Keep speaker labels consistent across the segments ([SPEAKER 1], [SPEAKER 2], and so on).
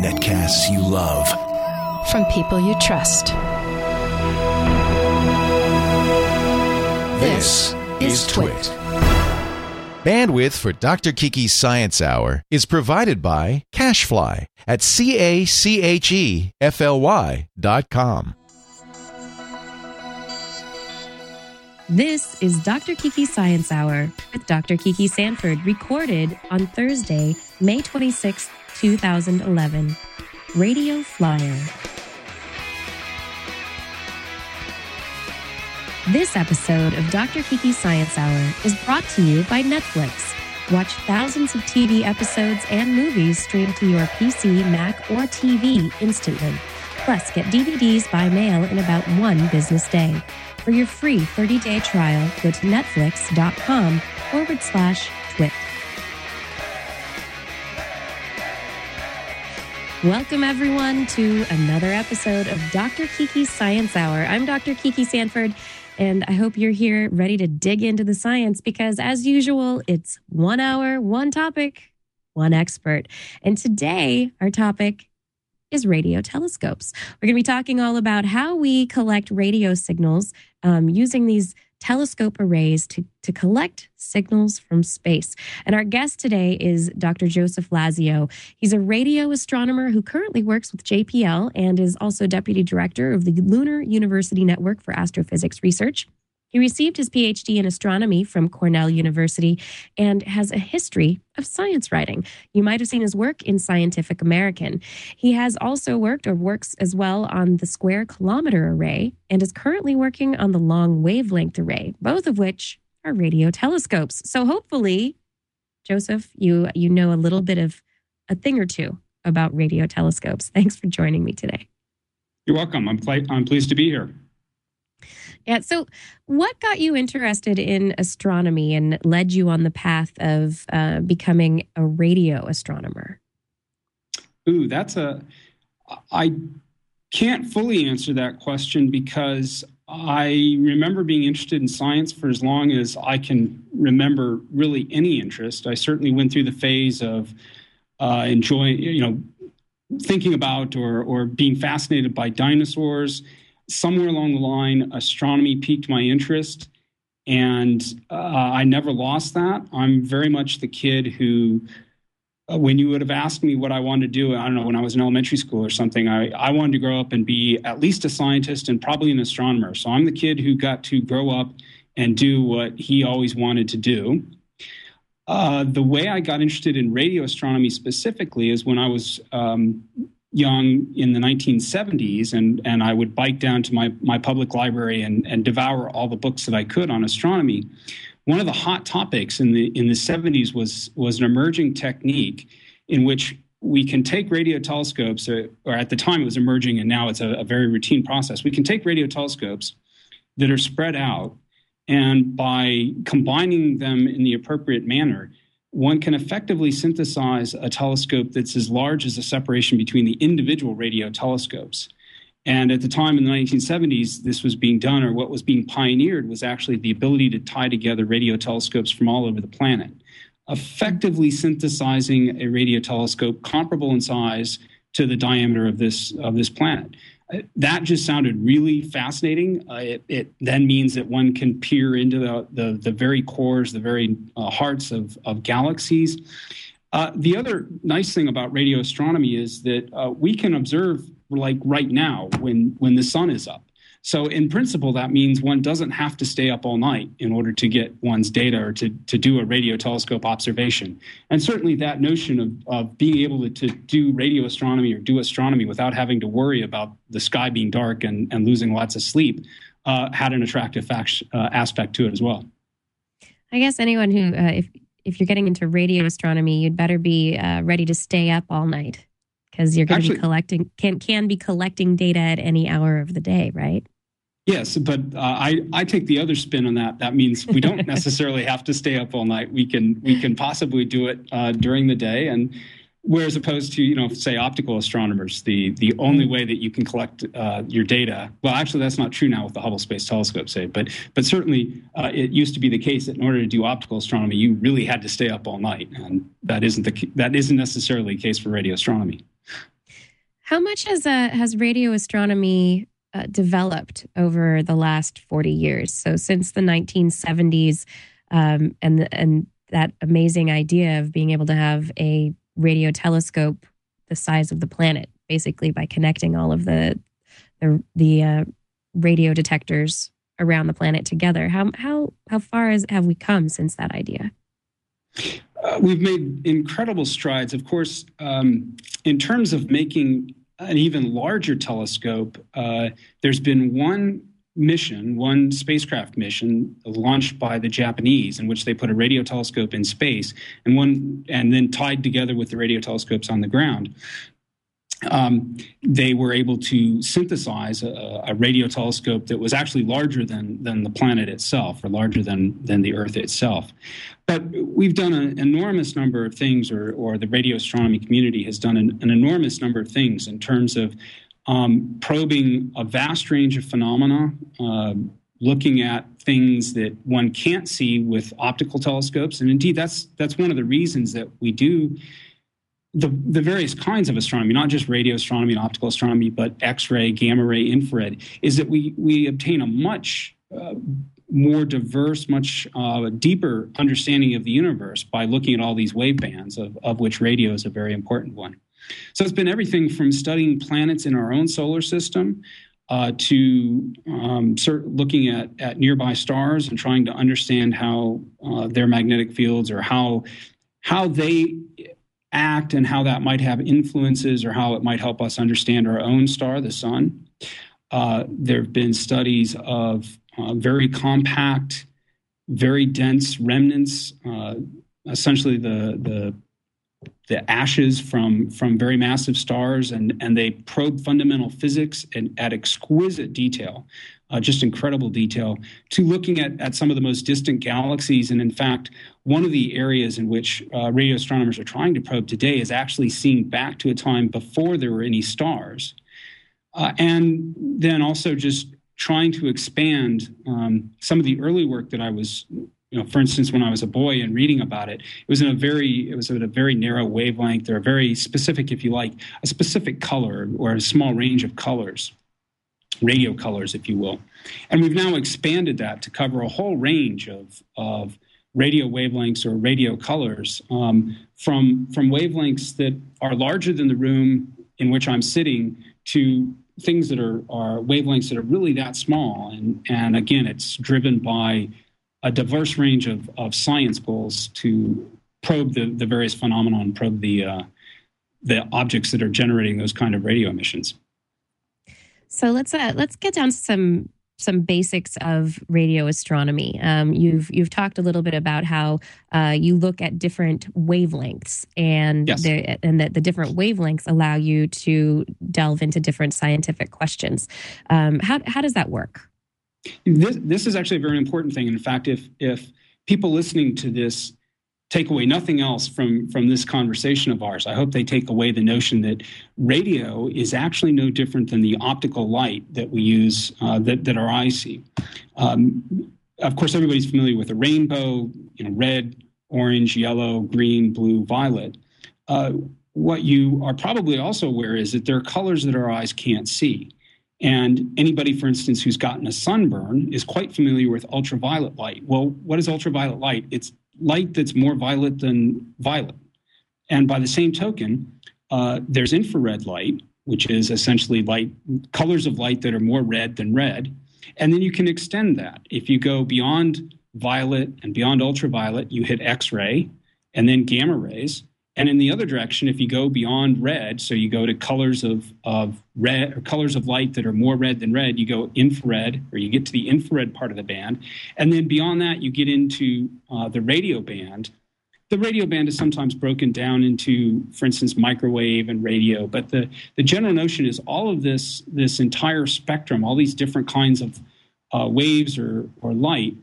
[SPEAKER 1] Netcasts you love.
[SPEAKER 2] From people you trust.
[SPEAKER 1] This is Twit.
[SPEAKER 3] Bandwidth for Dr. Kiki's Science Hour is provided by CacheFly at C-A-C-H-E-F-L-Y dot com.
[SPEAKER 4] This is Dr. Kiki Science Hour with Dr. Kiki Sanford, recorded on Thursday, May 26, 2011. Radio Flyer. This episode of Dr. Kiki Science Hour is brought to you by Netflix. Watch thousands of TV episodes and movies streamed to your PC, Mac, or TV instantly. Plus, get DVDs by mail in about one business day. For your free 30 day trial, go to netflix.com forward slash twit. Welcome, everyone, to another episode of Dr. Kiki's Science Hour. I'm Dr. Kiki Sanford, and I hope you're here ready to dig into the science because, as usual, it's one hour, one topic, one expert. And today, our topic is radio telescopes. We're going to be talking all about how we collect radio signals um, using these telescope arrays to, to collect signals from space. And our guest today is Dr. Joseph Lazio. He's a radio astronomer who currently works with JPL and is also deputy director of the Lunar University Network for Astrophysics Research. He received his PhD in astronomy from Cornell University and has a history of science writing. You might have seen his work in Scientific American. He has also worked or works as well on the Square Kilometer Array and is currently working on the Long Wavelength Array, both of which are radio telescopes. So hopefully, Joseph, you you know a little bit of a thing or two about radio telescopes. Thanks for joining me today.
[SPEAKER 5] You're welcome. I'm, pl- I'm pleased to be here.
[SPEAKER 4] Yeah. So, what got you interested in astronomy and led you on the path of uh, becoming a radio astronomer?
[SPEAKER 5] Ooh, that's a. I can't fully answer that question because I remember being interested in science for as long as I can remember really any interest. I certainly went through the phase of uh, enjoying, you know, thinking about or, or being fascinated by dinosaurs somewhere along the line, astronomy piqued my interest, and uh, I never lost that. I'm very much the kid who, uh, when you would have asked me what I wanted to do, I don't know, when I was in elementary school or something, I, I wanted to grow up and be at least a scientist and probably an astronomer. So I'm the kid who got to grow up and do what he always wanted to do. Uh, the way I got interested in radio astronomy specifically is when I was um, young in the 1970s and, and I would bike down to my, my public library and, and devour all the books that I could on astronomy. One of the hot topics in the in the 70s was was an emerging technique in which we can take radio telescopes, uh, or at the time it was emerging, and now it's a, a very routine process. We can take radio telescopes that are spread out, and by combining them in the appropriate manner, one can effectively synthesize a telescope that's as large as the separation between the individual radio telescopes. And at the time in the 1970s, this was being done, or what was being pioneered was actually the ability to tie together radio telescopes from all over the planet, effectively synthesizing a radio telescope comparable in size to the diameter of this, of this planet that just sounded really fascinating. Uh, it, it, then means that one can peer into the, the, the very cores, the very uh, hearts of, of galaxies. Uh, the other nice thing about radio astronomy is that uh, we can observe, like right now, when, when the sun is up. So, in principle, that means one doesn't have to stay up all night in order to get one's data or to, to do a radio telescope observation. And certainly, that notion of, of being able to, to do radio astronomy or do astronomy without having to worry about the sky being dark and, and losing lots of sleep uh, had an attractive fact, uh, aspect to it as well.
[SPEAKER 4] I guess anyone who, uh, if, if you're getting into radio astronomy, you'd better be uh, ready to stay up all night because you're going to be collecting can can be collecting data at any hour of the day, right?
[SPEAKER 5] Yes, but uh, I I take the other spin on that. That means we don't necessarily have to stay up all night. We can we can possibly do it uh, during the day, and Whereas opposed to, you know, say optical astronomers, the the only way that you can collect uh, your data. Well, actually, that's not true now with the Hubble Space Telescope, say, but but certainly uh, it used to be the case that in order to do optical astronomy, you really had to stay up all night, and that isn't the that isn't necessarily the case for radio astronomy.
[SPEAKER 4] How much has uh, has radio astronomy uh, developed over the last forty years? So since the nineteen seventies, um, and and that amazing idea of being able to have a radio telescope the size of the planet, basically by connecting all of the the, the uh, radio detectors around the planet together. How how how far has, have we come since that idea?
[SPEAKER 5] Uh, we've made incredible strides. Of course, um, in terms of making an even larger telescope, uh, there's been one mission, one spacecraft mission launched by the Japanese, in which they put a radio telescope in space and one, and then tied together with the radio telescopes on the ground. Um, they were able to synthesize a, a, radio telescope that was actually larger than than the planet itself, or larger than than the Earth itself. But we've done an enormous number of things, or or the radio astronomy community has done an, an enormous number of things in terms of um, probing a vast range of phenomena, uh, looking at things that one can't see with optical telescopes. And indeed, that's that's one of the reasons that we do the, the various kinds of astronomy, not just radio astronomy and optical astronomy, but X-ray, gamma ray, infrared, is that we we obtain a much uh, more diverse, much uh, deeper understanding of the universe by looking at all these wave bands, of, of which radio is a very important one. So it's been everything from studying planets in our own solar system uh, to um, looking at, at nearby stars and trying to understand how uh, their magnetic fields or how how they act and how that might have influences or how it might help us understand our own star, the sun. Uh, there have been studies of uh, very compact, very dense remnants, uh, essentially the the the ashes from from very massive stars, and and they probe fundamental physics and at exquisite detail, uh, just incredible detail, to looking at at some of the most distant galaxies. And in fact, one of the areas in which uh, radio astronomers are trying to probe today is actually seeing back to a time before there were any stars, uh, and then also just trying to expand um, some of the early work that I was you know, for instance, when I was a boy and reading about it, it was in a very, it was at a very narrow wavelength or a very specific, if you like, a specific color or a small range of colors, radio colors, if you will. And we've now expanded that to cover a whole range of, of radio wavelengths or radio colors um, from, from wavelengths that are larger than the room in which I'm sitting to things that are, are wavelengths that are really that small. And, and again, it's driven by a diverse range of, of science goals to probe the, the various phenomena and probe the, uh, the objects that are generating those kind of radio emissions.
[SPEAKER 4] So let's uh, let's get down to some some basics of radio astronomy. Um, you've you've talked a little bit about how uh, you look at different wavelengths, and
[SPEAKER 5] yes.
[SPEAKER 4] the, and that the different wavelengths allow you to delve into different scientific questions. Um, how how does that work?
[SPEAKER 5] This, this is actually a very important thing. In fact, if if people listening to this take away nothing else from from this conversation of ours, I hope they take away the notion that radio is actually no different than the optical light that we use uh, that that our eyes see. Um, of course, everybody's familiar with a rainbow, you know, red, orange, yellow, green, blue, violet. Uh, what you are probably also aware is that there are colors that our eyes can't see. And anybody, for instance, who's gotten a sunburn is quite familiar with ultraviolet light. Well, what is ultraviolet light? It's light that's more violet than violet. And by the same token, uh, there's infrared light, which is essentially light colors of light that are more red than red. And then you can extend that. If you go beyond violet and beyond ultraviolet, you hit X ray and then gamma rays. And in the other direction, if you go beyond red, so you go to colors of, of red or colors of light that are more red than red, you go infrared or you get to the infrared part of the band. And then beyond that, you get into uh, the radio band. The radio band is sometimes broken down into, for instance, microwave and radio. But the, the general notion is all of this, this entire spectrum, all these different kinds of uh, waves or, or light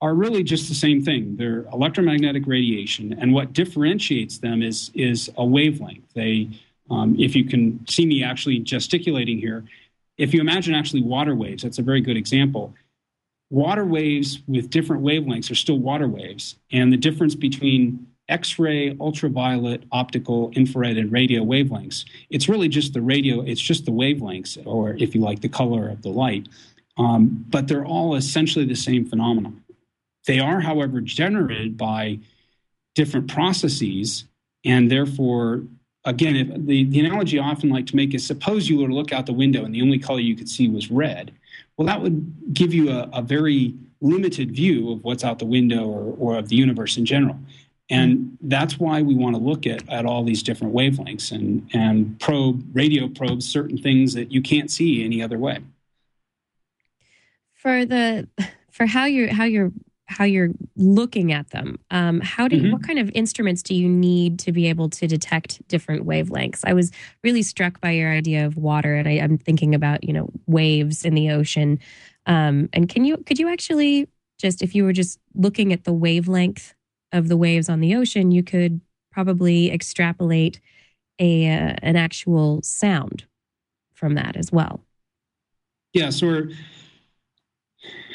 [SPEAKER 5] are really just the same thing. They're electromagnetic radiation, and what differentiates them is is a wavelength. They, um, if you can see me actually gesticulating here, if you imagine actually water waves, that's a very good example. Water waves with different wavelengths are still water waves, and the difference between X-ray, ultraviolet, optical, infrared, and radio wavelengths. It's really just the radio. It's just the wavelengths, or if you like, the color of the light. Um, but they're all essentially the same phenomenon. They are, however, generated by different processes, and therefore, again, the, the analogy I often like to make is suppose you were to look out the window and the only color you could see was red. Well, that would give you a, a very limited view of what's out the window or, or of the universe in general. And that's why we want to look at, at all these different wavelengths and, and probe, radio probe certain things that you can't see any other way.
[SPEAKER 4] For the for how you're how you're how you're looking at them. Um, how do you, mm-hmm. what kind of instruments do you need to be able to detect different wavelengths? I was really struck by your idea of water, and I, am thinking about you know waves in the ocean. Um, and can you could you actually just if you were just looking at the wavelength of the waves on the ocean, you could probably extrapolate a uh, an actual sound from that as well.
[SPEAKER 5] Yeah, so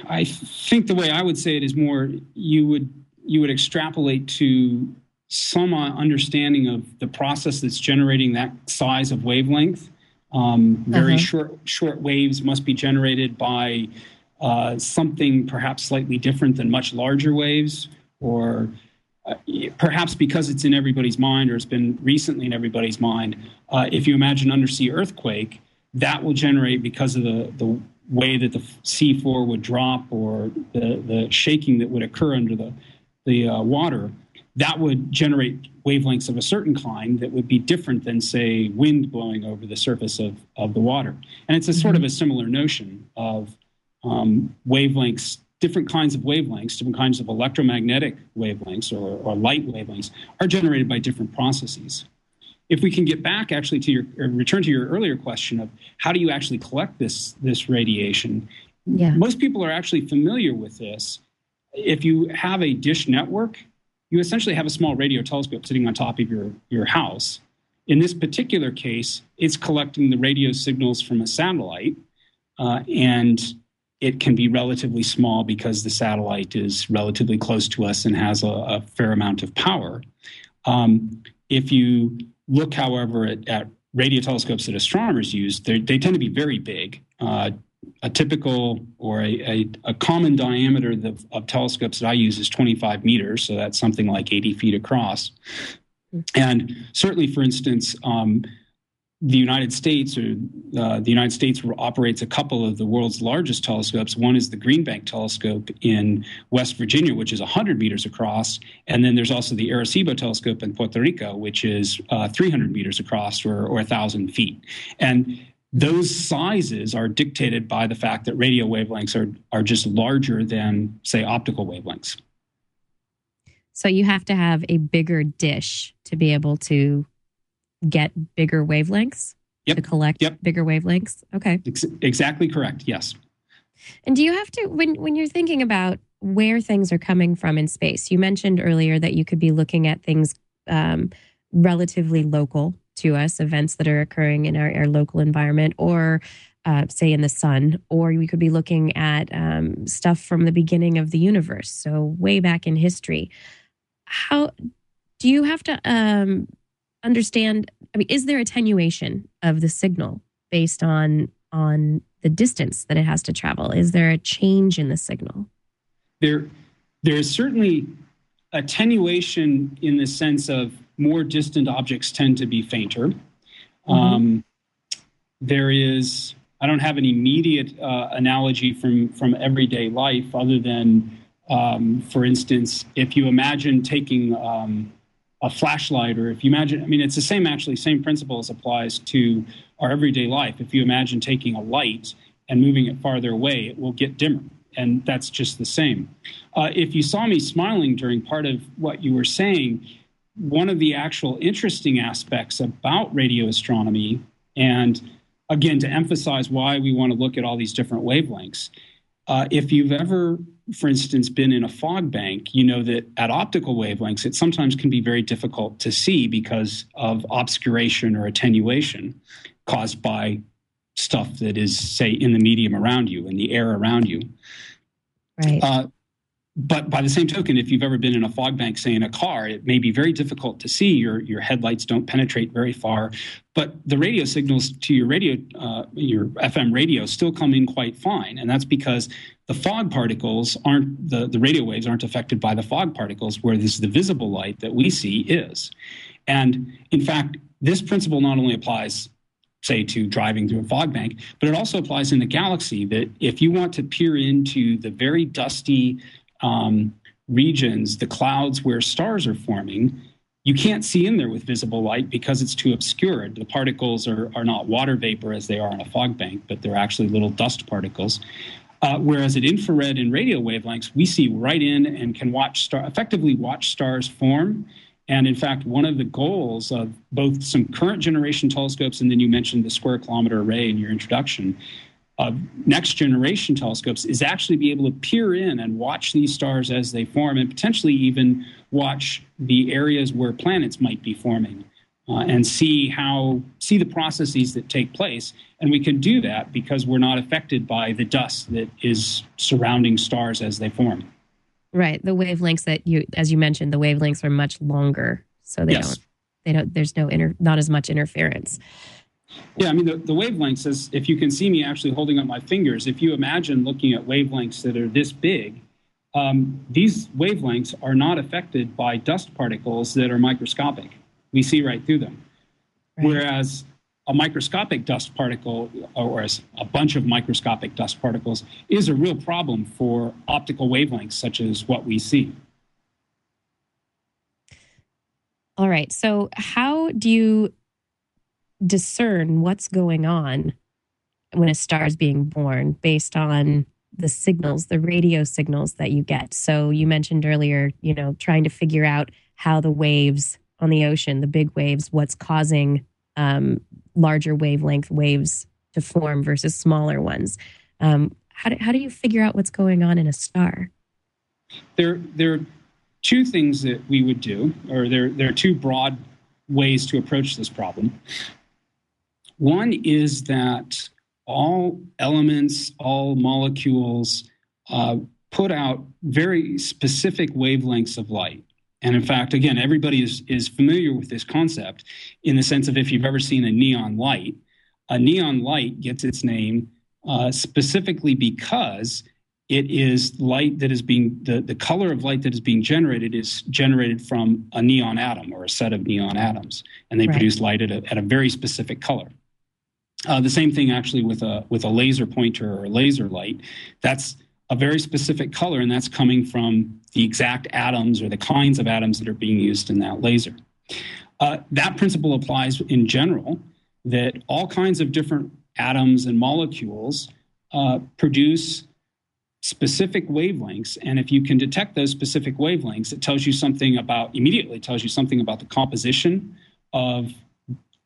[SPEAKER 5] I think the way I would say it is more you would you would extrapolate to some uh, understanding of the process that's generating that size of wavelength. Um, very uh-huh. short short waves must be generated by uh, something perhaps slightly different than much larger waves, or uh, perhaps because it's in everybody's mind or it's been recently in everybody's mind. Uh, if you imagine undersea earthquake, that will generate because of the the way that the seafloor would drop or the, the shaking that would occur under the, the uh, water, that would generate wavelengths of a certain kind that would be different than, say, wind blowing over the surface of, of the water. And it's a sort of a similar notion of um, wavelengths, different kinds of wavelengths, different kinds of electromagnetic wavelengths or, or light wavelengths are generated by different processes if we can get back actually to your return to your earlier question of how do you actually collect this this radiation? Yeah. most people are actually familiar with this. If you have a dish network you essentially have a small radio telescope sitting on top of your your house. In this particular case it's collecting the radio signals from a satellite uh, and it can be relatively small because the satellite is relatively close to us and has a, a fair amount of power. Um, if you look, however, at, at radio telescopes that astronomers use, they tend to be very big. Uh, a typical or a, a, a common diameter of, of, telescopes that I use is 25 meters, so that's something like 80 feet across. Hmm. And certainly, for instance, um, the United States or uh, the United States operates a couple of the world's largest telescopes. One is the Green Bank telescope in West Virginia, which is 100 meters across, and then there's also the Arecibo telescope in Puerto Rico, which is uh, 300 meters across or, or 1,000 feet. And those sizes are dictated by the fact that radio wavelengths are, are just larger than, say, optical wavelengths.
[SPEAKER 4] So you have to have a bigger dish to be able to get bigger wavelengths
[SPEAKER 5] yep.
[SPEAKER 4] to collect
[SPEAKER 5] yep.
[SPEAKER 4] bigger wavelengths. Okay.
[SPEAKER 5] Ex- exactly correct. Yes.
[SPEAKER 4] And do you have to when when you're thinking about where things are coming from in space? You mentioned earlier that you could be looking at things um, relatively local to us, events that are occurring in our, our local environment, or uh, say in the sun, or we could be looking at um, stuff from the beginning of the universe, so way back in history. How do you have to um, understand i mean is there attenuation of the signal based on on the distance that it has to travel? Is there a change in the signal?
[SPEAKER 5] There there is certainly attenuation in the sense of more distant objects tend to be fainter. Mm-hmm. um, there is i don't have an immediate uh, analogy from from everyday life other than um, for instance if you imagine taking um, a flashlight or if you imagine i mean it's the same actually same principles applies to our everyday life. If you imagine taking a light and moving it farther away it will get dimmer and that's just the same. Uh, if you saw me smiling during part of what you were saying one of the actual interesting aspects about radio astronomy and again to emphasize why we want to look at all these different wavelengths uh, if you've ever for instance, been in a fog bank, you know that at optical wavelengths, it sometimes can be very difficult to see because of obscuration or attenuation caused by stuff that is, say, in the medium around you, in the air around you.
[SPEAKER 4] Right. Uh,
[SPEAKER 5] but by the same token, if you've ever been in a fog bank, say in a car, it may be very difficult to see. Your your headlights don't penetrate very far, but the radio signals to your radio, uh, your FM radio, still come in quite fine, and that's because the fog particles aren't the the radio waves aren't affected by the fog particles, whereas the visible light that we see is. And in fact, this principle not only applies say to driving through a fog bank, but it also applies in the galaxy that if you want to peer into the very dusty um, regions, the clouds where stars are forming, you can't see in there with visible light because it's too obscured. The particles are, are not water vapor as they are in a fog bank, but they're actually little dust particles. Uh, whereas at infrared and radio wavelengths, we see right in and can watch star, effectively watch stars form. And in fact, one of the goals of both some current generation telescopes and then you mentioned the square kilometer array in your introduction of next generation telescopes is actually be able to peer in and watch these stars as they form and potentially even watch the areas where planets might be forming uh, and see how see the processes that take place. And we can do that because we're not affected by the dust that is surrounding stars as they form.
[SPEAKER 4] Right. The wavelengths that you as you mentioned the wavelengths are much longer. So they yes. don't they don't there's no inter not as much interference
[SPEAKER 5] yeah, I mean, the, the wavelengths, is, if you can see me actually holding up my fingers, if you imagine looking at wavelengths that are this big, um, these wavelengths are not affected by dust particles that are microscopic. We see right through them. Right. Whereas a microscopic dust particle, or a bunch of microscopic dust particles, is a real problem for optical wavelengths such as what we see.
[SPEAKER 4] All right. So, how do you discern what's going on when a star is being born based on the signals, the radio signals that you get. So you mentioned earlier, you know, trying to figure out how the waves on the ocean, the big waves, what's causing um, larger wavelength waves to form versus smaller ones. Um, how, do, how do you figure out what's going on in a star?
[SPEAKER 5] There, there are two things that we would do, or there, there are two broad ways to approach this problem. One is that all elements, all molecules uh, put out very specific wavelengths of light. And in fact, again, everybody is, is familiar with this concept in the sense of if you've ever seen a neon light, a neon light gets its name uh, specifically because it is light that is being, the, the color of light that is being generated is generated from a neon atom or a set of neon atoms. And they right. produce light at a, at a very specific color. Uh, the same thing actually with a with a laser pointer or a laser light. That's a very specific color, and that's coming from the exact atoms or the kinds of atoms that are being used in that laser. Uh, that principle applies in general that all kinds of different atoms and molecules uh, produce specific wavelengths and if you can detect those specific wavelengths it tells you something about immediately tells you something about the composition of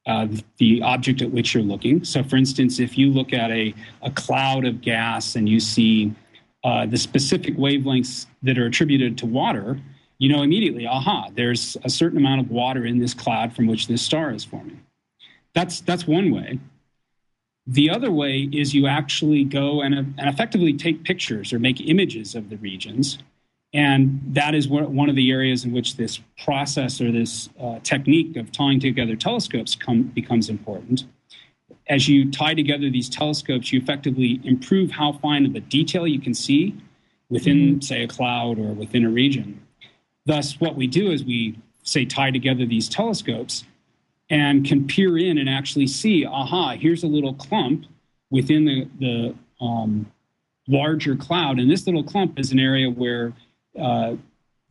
[SPEAKER 5] uh, the object at which you're looking. So, for instance, if you look at a, a cloud of gas and you see uh, the specific wavelengths that are attributed to water, you know immediately, aha, there's a certain amount of water in this cloud from which this star is forming. That's, that's one way. The other way is you actually go and, and effectively take pictures or make images of the regions and that is one of the areas in which this process or this uh, technique of tying together telescopes come, becomes important. As you tie together these telescopes, you effectively improve how fine of a detail you can see within, mm-hmm. say, a cloud or within a region. Thus, what we do is we, say, tie together these telescopes and can peer in and actually see, aha, here's a little clump within the, the um, larger cloud. And this little clump is an area where uh,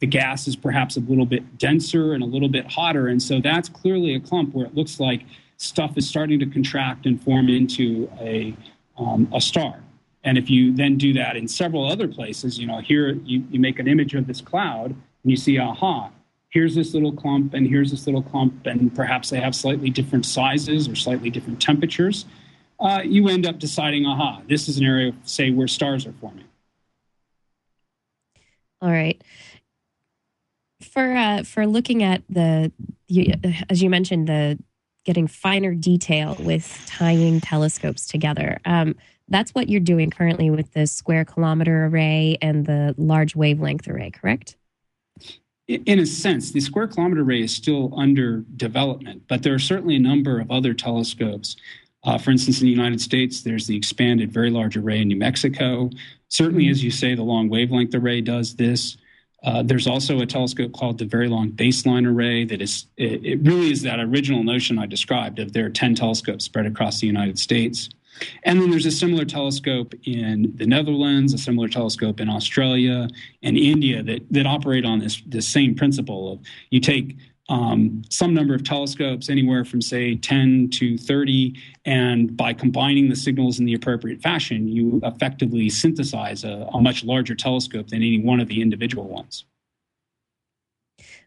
[SPEAKER 5] the gas is perhaps a little bit denser and a little bit hotter. And so that's clearly a clump where it looks like stuff is starting to contract and form into a, um, a star. And if you then do that in several other places, you know, here you, you make an image of this cloud and you see, aha, here's this little clump and here's this little clump, and perhaps they have slightly different sizes or slightly different temperatures. Uh, you end up deciding, aha, this is an area, say, where stars are forming.
[SPEAKER 4] All right. For uh, for looking at the, you, as you mentioned, the getting finer detail with tying telescopes together. Um, that's what you're doing currently with the square kilometer array and the large wavelength array, correct?
[SPEAKER 5] In a sense, the square kilometer array is still under development, but there are certainly a number of other telescopes. Uh, for instance, in the United States, there's the expanded Very Large Array in New Mexico. Certainly, as you say, the long wavelength array does this. Uh, there's also a telescope called the Very Long Baseline Array that is, it, it really is that original notion I described of there are 10 telescopes spread across the United States. And then there's a similar telescope in the Netherlands, a similar telescope in Australia and India that, that operate on this, this same principle of you take um, some number of telescopes, anywhere from say 10 to 30, and by combining the signals in the appropriate fashion, you effectively synthesize a, a much larger telescope than any one of the individual ones.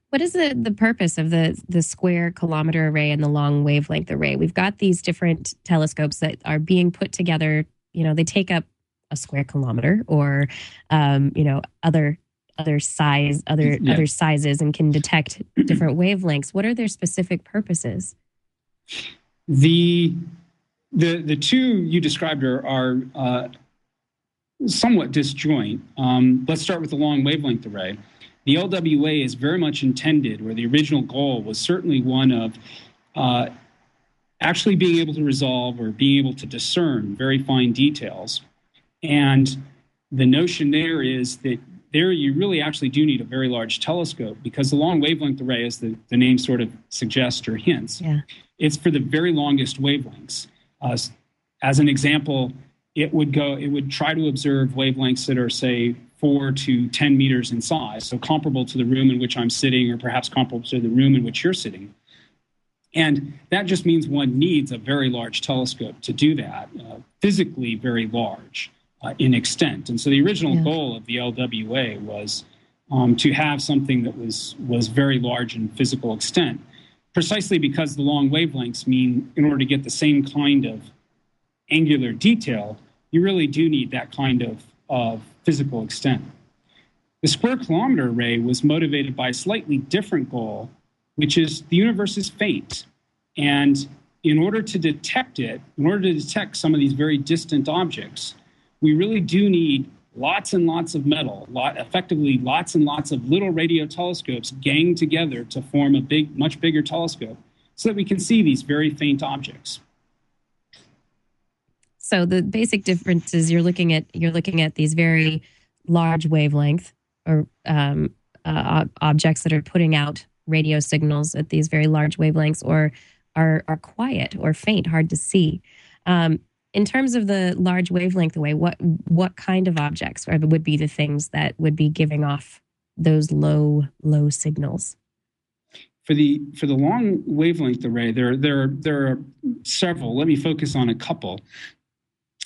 [SPEAKER 4] What is the, the purpose of the, the square kilometer array and the long wavelength array? We've got these different telescopes that are being put together. You know, they take up a square kilometer or, um, you know, other other size other yeah. other sizes and can detect different wavelengths. What are their specific purposes?
[SPEAKER 5] The the the two you described are, are uh, somewhat disjoint. Um, let's start with the long wavelength array the LWA is very much intended, or the original goal was certainly one of uh, actually being able to resolve or being able to discern very fine details. And the notion there is that there you really actually do need a very large telescope because the long wavelength array, as the, the name sort of suggests or hints, yeah. it's for the very longest wavelengths. Uh, as an example, it would go, it would try to observe wavelengths that are, say, four to 10 meters in size, so comparable to the room in which I'm sitting, or perhaps comparable to the room in which you're sitting. And that just means one needs a very large telescope to do that, uh, physically very large uh, in extent. And so the original yeah. goal of the LWA was um, to have something that was, was very large in physical extent, precisely because the long wavelengths mean in order to get the same kind of angular detail, you really do need that kind of, of physical extent. The square kilometer array was motivated by a slightly different goal, which is the universe is faint. And in order to detect it, in order to detect some of these very distant objects, we really do need lots and lots of metal, lot, effectively lots and lots of little radio telescopes ganged together to form a big, much bigger telescope so that we can see these very faint objects.
[SPEAKER 4] So the basic difference is you're looking at you're looking at these very large wavelength or um, uh, objects that are putting out radio signals at these very large wavelengths or are are quiet or faint, hard to see. Um, in terms of the large wavelength array, what what kind of objects would be the things that would be giving off those low low signals?
[SPEAKER 5] For the for the long wavelength array, there there there are several. Let me focus on a couple.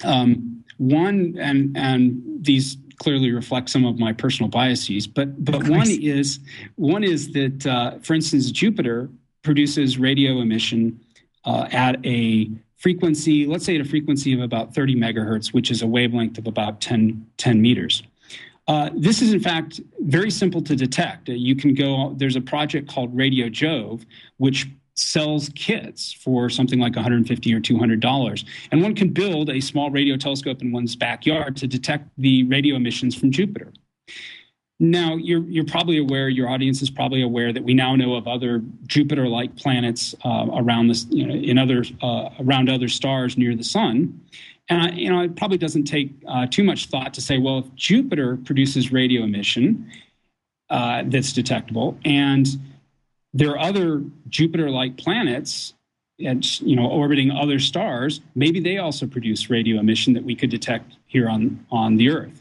[SPEAKER 5] Um, one, and and these clearly reflect some of my personal biases, but but one is one is that, uh, for instance, Jupiter produces radio emission uh, at a frequency, let's say at a frequency of about 30 megahertz, which is a wavelength of about 10, 10 meters. Uh, this is, in fact, very simple to detect. Uh, you can go, there's a project called Radio Jove, which sells kits for something like 150 or 200 dollars and one can build a small radio telescope in one's backyard to detect the radio emissions from jupiter now you're, you're probably aware your audience is probably aware that we now know of other jupiter-like planets uh, around this you know in other uh, around other stars near the sun. And I, you know it probably doesn't take uh, too much thought to say well if jupiter produces radio emission uh, that's detectable and there are other Jupiter-like planets and you know orbiting other stars maybe they also produce radio emission that we could detect here on on the earth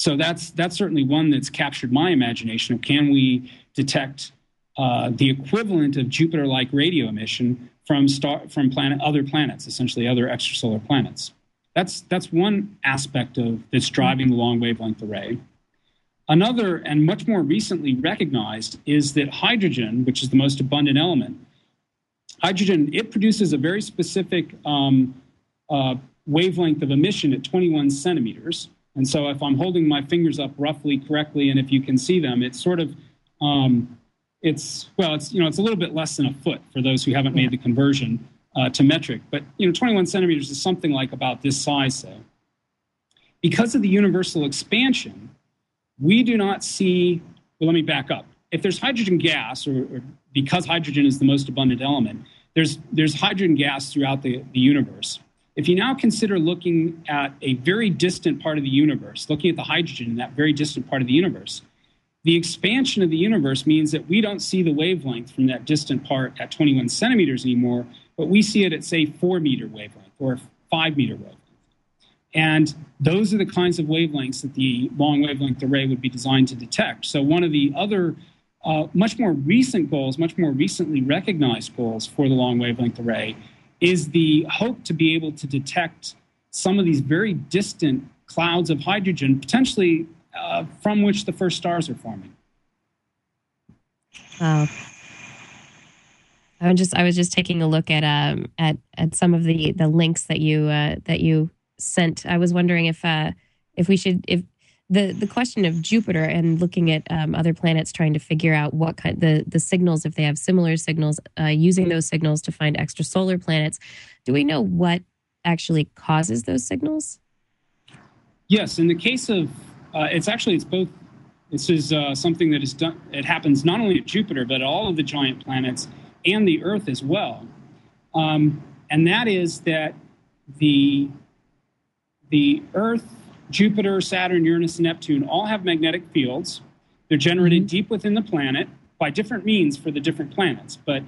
[SPEAKER 5] so that's that's certainly one that's captured my imagination can we detect uh, the equivalent of jupiter-like radio emission from star from planet other planets essentially other extrasolar planets that's that's one aspect of that's driving the long wavelength array Another, and much more recently recognized, is that hydrogen, which is the most abundant element, hydrogen, it produces a very specific um, uh, wavelength of emission at 21 centimeters. And so if I'm holding my fingers up roughly correctly, and if you can see them, it's sort of, um, it's, well, it's, you know, it's a little bit less than a foot for those who haven't made the conversion uh, to metric. But, you know, 21 centimeters is something like about this size, so. Because of the universal expansion, we do not see, well, let me back up. If there's hydrogen gas, or, or because hydrogen is the most abundant element, there's, there's hydrogen gas throughout the, the universe. If you now consider looking at a very distant part of the universe, looking at the hydrogen in that very distant part of the universe, the expansion of the universe means that we don't see the wavelength from that distant part at 21 centimeters anymore, but we see it at, say, four meter wavelength or five meter wavelength. And those are the kinds of wavelengths that the long wavelength array would be designed to detect. So, one of the other uh, much more recent goals, much more recently recognized goals for the long wavelength array is the hope to be able to detect some of these very distant clouds of hydrogen, potentially uh, from which the first stars are forming.
[SPEAKER 4] Wow. I was just I was just taking a look at um at at some of the the links that you uh, that you sent. I was wondering if uh if we should if the the question of Jupiter and looking at um, other planets, trying to figure out what kind the the signals if they have similar signals, uh, using those signals to find extrasolar planets. Do we know what actually causes those signals?
[SPEAKER 5] Yes, in the case of uh, it's actually it's both. This is uh, something that is done. It happens not only at Jupiter but all of the giant planets and the Earth as well, um, and that is that the the Earth Jupiter, Saturn, Uranus, and Neptune all have magnetic fields. They're generated mm-hmm. deep within the planet by different means for the different planets. But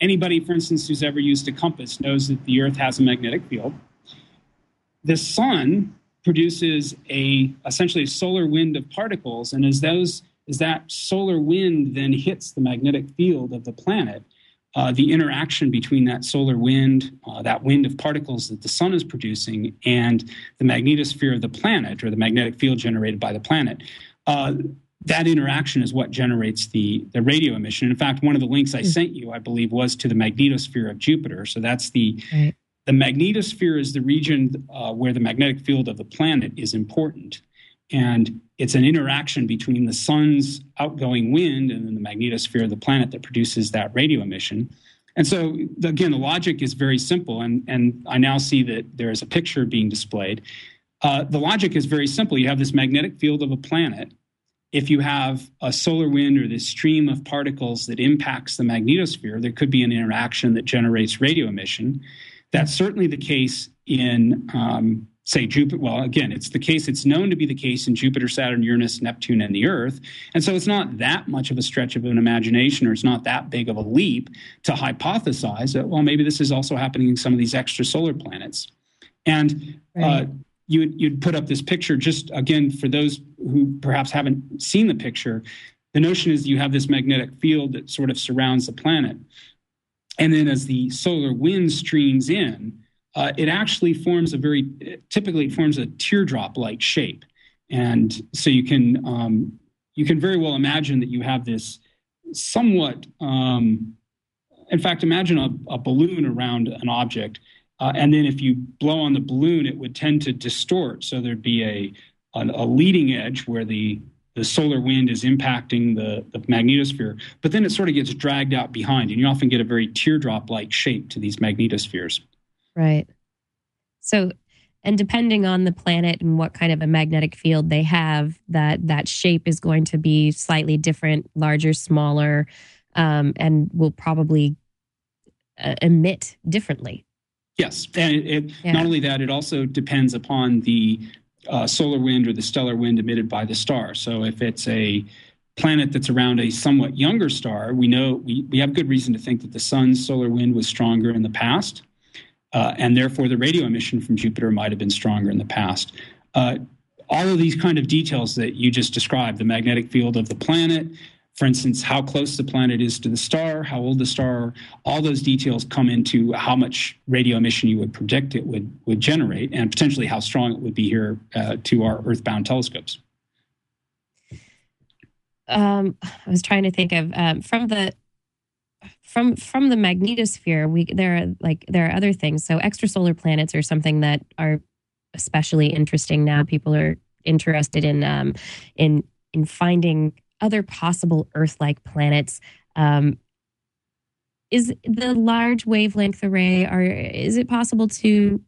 [SPEAKER 5] anybody, for instance, who's ever used a compass knows that the Earth has a magnetic field. The sun produces a essentially a solar wind of particles, and as those as that solar wind then hits the magnetic field of the planet, uh, the interaction between that solar wind, uh, that wind of particles that the sun is producing, and the magnetosphere of the planet or the magnetic field generated by the planet. Uh, that interaction is what generates the, the radio emission. In fact, one of the links I mm-hmm. sent you, I believe, was to the magnetosphere of Jupiter. So that's the right. the magnetosphere is the region uh, where the magnetic field of the planet is important. And it's an interaction between the sun's outgoing wind and the magnetosphere of the planet that produces that radio emission. And so, again, the logic is very simple. And, and I now see that there is a picture being displayed. Uh, the logic is very simple. You have this magnetic field of a planet. If you have a solar wind or this stream of particles that impacts the magnetosphere, there could be an interaction that generates radio emission. That's certainly the case in um, say Jupiter. Well, again, it's the case, it's known to be the case in Jupiter, Saturn, Uranus, Neptune, and the Earth. And so it's not that much of a stretch of an imagination, or it's not that big of a leap to hypothesize that, well, maybe this is also happening in some of these extrasolar planets. And uh, right. uh, you, you'd put up this picture just again for those who perhaps haven't seen the picture. The notion is you have this magnetic field that sort of surrounds the planet. And then as the solar wind streams in, uh, it actually forms a very typically it forms a teardrop like shape and so you can um, you can very well imagine that you have this somewhat um, in fact imagine a, a, balloon around an object uh, and then if you blow on the balloon it would tend to distort so there'd be a a, a leading edge where the the solar wind is impacting the, the magnetosphere, but then it sort of gets dragged out behind, and you often get a very teardrop like shape to these magnetospheres.
[SPEAKER 4] Right. So, and depending on the planet and what kind of a magnetic field they have, that that shape is going to be slightly different, larger, smaller, um, and will probably uh, emit differently.
[SPEAKER 5] Yes, and it, it, yeah. not only that, it also depends upon the uh, solar wind or the stellar wind emitted by the star. So, if it's a planet that's around a somewhat younger star, we know we, we have good reason to think that the sun's solar wind was stronger in the past. Uh, and therefore the radio emission from Jupiter might have been stronger in the past. Uh, all of these kind of details that you just described, the magnetic field of the planet, for instance, how close the planet is to the star, how old the star, all those details come into how much radio emission you would predict it would, would generate and potentially how strong it would be here uh, to our earthbound telescopes.
[SPEAKER 4] Um, I was trying to think of um, from the from from the magnetosphere we there are like there are other things so extrasolar planets are something that are especially interesting now people are interested in um, in in finding other possible Earth-like planets. Um, is the large wavelength array? Are is it possible to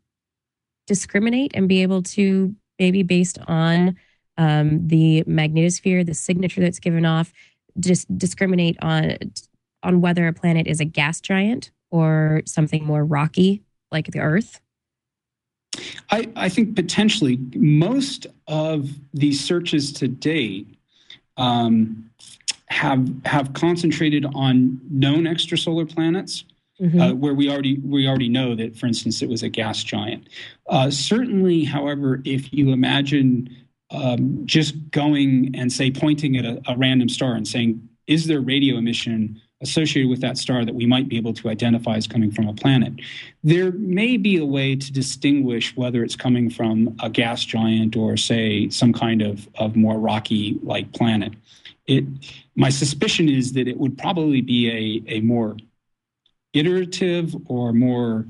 [SPEAKER 4] discriminate and be able to maybe based on um, the magnetosphere, the signature that's given off, just discriminate on on whether a planet is a gas giant or something more rocky like the Earth?
[SPEAKER 5] I, I think potentially most of these searches to date um, have have concentrated on known extrasolar planets. Mm-hmm. Uh, where we already we already know that, for instance, it was a gas giant. Uh, certainly, however, if you imagine um, just going and say pointing at a, a, random star and saying, "Is there radio emission associated with that star that we might be able to identify as coming from a planet?" There may be a way to distinguish whether it's coming from a gas giant or, say, some kind of of more rocky like planet. It, my suspicion is that it would probably be a a more iterative or more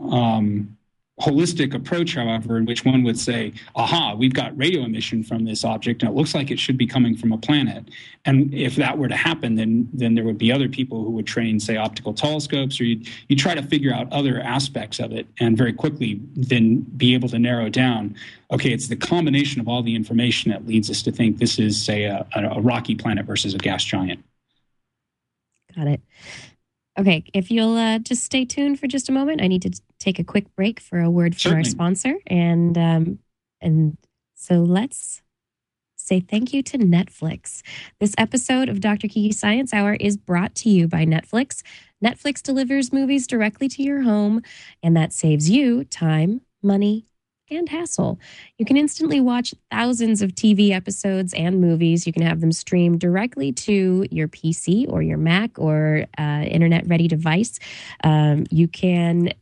[SPEAKER 5] um, holistic approach, however, in which one would say, aha, we've got radio emission from this object and it looks like it should be coming from a planet. And if that were to happen, then then there would be other people who would train, say, optical telescopes, or you you try to figure out other aspects of it and very quickly then be able to narrow down, okay, it's the combination of all the information that leads us to think this is, say, a, a rocky planet versus a gas giant.
[SPEAKER 4] Got it. Okay, if you'll uh, just stay tuned for just a moment, I need to take a quick break for a word from Certainly. our sponsor, and um, and so let's say thank you to Netflix. This episode of Dr. Kiki Science Hour is brought to you by Netflix. Netflix delivers movies directly to your home, and that saves you time, money, and hassle. You can instantly watch thousands of TV episodes and movies. You can have them streamed directly to your PC or your Mac or uh, internet ready device. Um, you can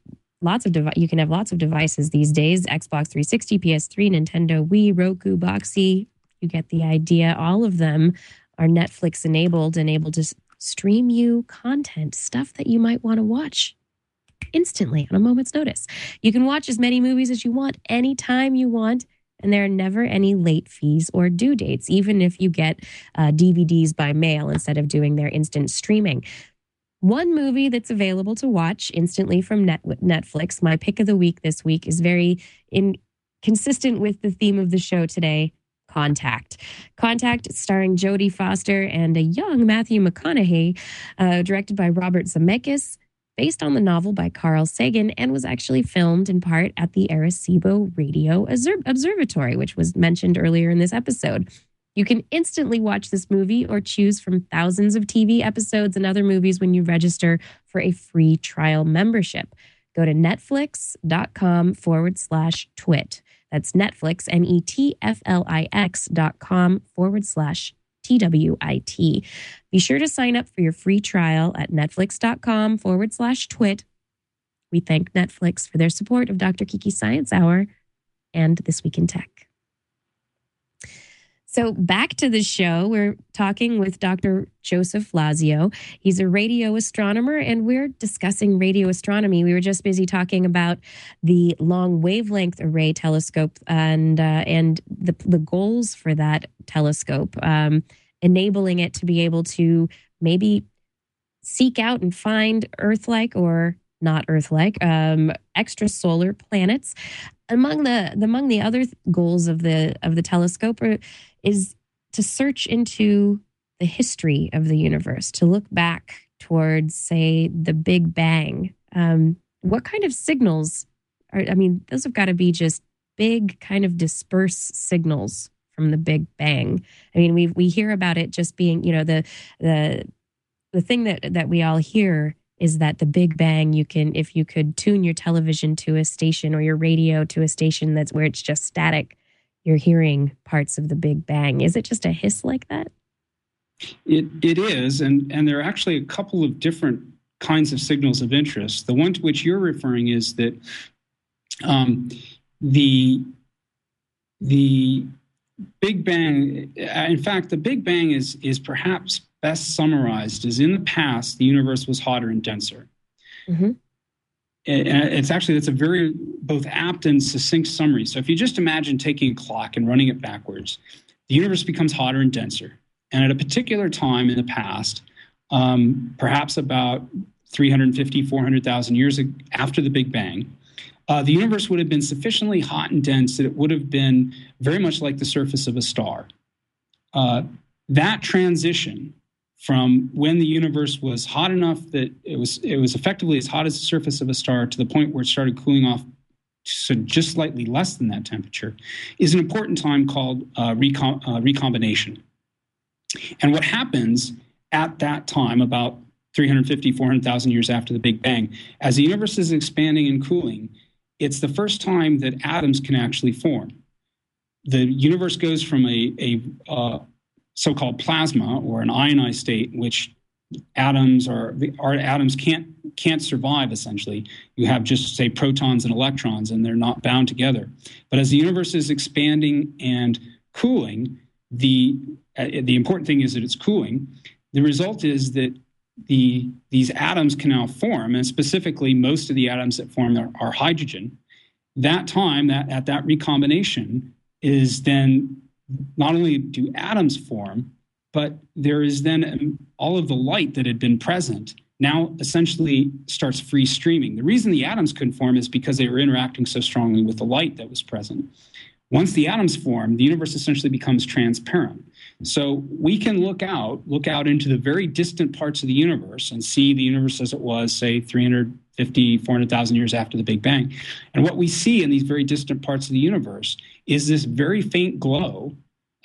[SPEAKER 4] lots of devi- you can have lots of devices these days xbox 360 ps3 nintendo wii roku Boxee you get the idea all of them are netflix enabled and able to stream you content stuff that you might want to watch instantly on a moment's notice. You can watch as many movies as you want anytime you want. And there are never any late fees or due dates, even if you get uh, DVDs by mail instead of doing their instant streaming. One movie that's available to watch instantly from Net- Netflix, my pick of the week this week, is very in, consistent with the theme of the show today Contact. Contact, starring Jodie Foster and a young Matthew McConaughey, uh, directed by Robert Zemeckis based on the novel by Carl Sagan and was actually filmed in part at the Arecibo Radio Observatory, which was mentioned earlier in this episode. You can instantly watch this movie or choose from thousands of TV episodes and other movies when you register for a free trial membership. Go to netflix.com forward slash twit. That's Netflix, N E T F L I X dot com forward slash TWIT. Be sure to sign up for your free trial at netflix.com forward slash twit. We thank Netflix for their support of Dr. Kiki Science Hour and This Week in Tech. So, back to the show, we're talking with Dr. Joseph Lazio. He's a radio astronomer, and we're discussing radio astronomy. We were just busy talking about the long wavelength array telescope and uh, and the the goals for that telescope, um, enabling it to be able to maybe seek out and find Earth-like or not Earth-like um, extrasolar planets. Among the among the other goals of the of the telescope are is to search into the history of the universe, to look back towards, say, the Big Bang. Um, what kind of signals are, I mean, those have got to be just big, kind of dispersed signals from the Big Bang. I mean, we we hear about it just being, you know, the the the thing that that we all hear is that the Big Bang, you can, if you could tune your television to a station or your radio to a station that's where it's just static, you're hearing parts of the Big Bang. Is it just a hiss like that?
[SPEAKER 5] It it is, and and there are actually a couple of different kinds of signals of interest. The one to which you're referring is that um, the the Big Bang. In fact, the Big Bang is is perhaps best summarized as in the past the universe was hotter and denser. Mm-hmm. it's actually that's a very both apt and succinct summary. So if you just imagine taking a clock and running it backwards, the universe becomes hotter and denser. And at a particular time in the past, um, perhaps about 350, 400,000 years after the Big Bang, uh, the universe would have been sufficiently hot and dense that it would have been very much like the surface of a star. Uh, that transition from when the universe was hot enough that it was it was effectively as hot as the surface of a star to the point where it started cooling off so just slightly less than that temperature is an important time called uh, uh, recombination. And what happens at that time about 350 400000 years after the big bang as the universe is expanding and cooling it's the first time that atoms can actually form. The universe goes from a, a uh, so-called plasma or an ionized state which atoms or our atoms can't can't survive essentially. You have just say protons and electrons and they're not bound together. But as the universe is expanding and cooling the uh, the important thing is that it's cooling. The result is that the these atoms can now form and specifically most of the atoms that form are, are hydrogen. That time that at that recombination is then not only do atoms form, but there is then all of the light that had been present now essentially starts free streaming. The reason the atoms couldn't form is because they were interacting so strongly with the light that was present. Once the atoms form, the universe essentially becomes transparent. So we can look out, look out into the very distant parts of the universe and see the universe as it was, say, 350, 400,000 years after the Big Bang. And what we see in these very distant parts of the universe is this very faint glow,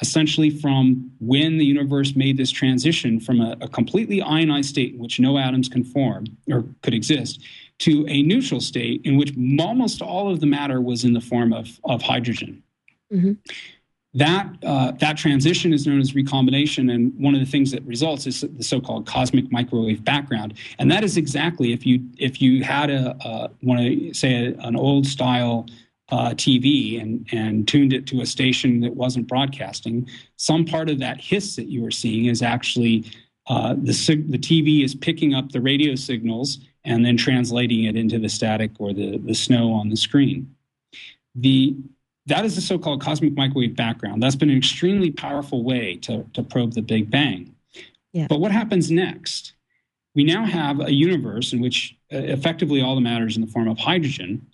[SPEAKER 5] essentially from when the universe made this transition from a, a completely ionized state in which no atoms can form or could exist to a neutral state in which almost all of the matter was in the form of, of hydrogen. Mm-hmm. That, uh, that transition is known as recombination, and one of the things that results is the so-called cosmic microwave background. And that is exactly if you if you had a, a want to say a, an old style uh, TV and, and tuned it to a station that wasn't broadcasting, some part of that hiss that you were seeing is actually uh, the, sig- the TV is picking up the radio signals and then translating it into the static or the, the snow on the screen. The that is the so-called cosmic microwave background. That's been an extremely powerful way to, to probe the Big Bang. Yeah. But what happens next? We now have a universe in which uh, effectively all the matter is in the form of hydrogen,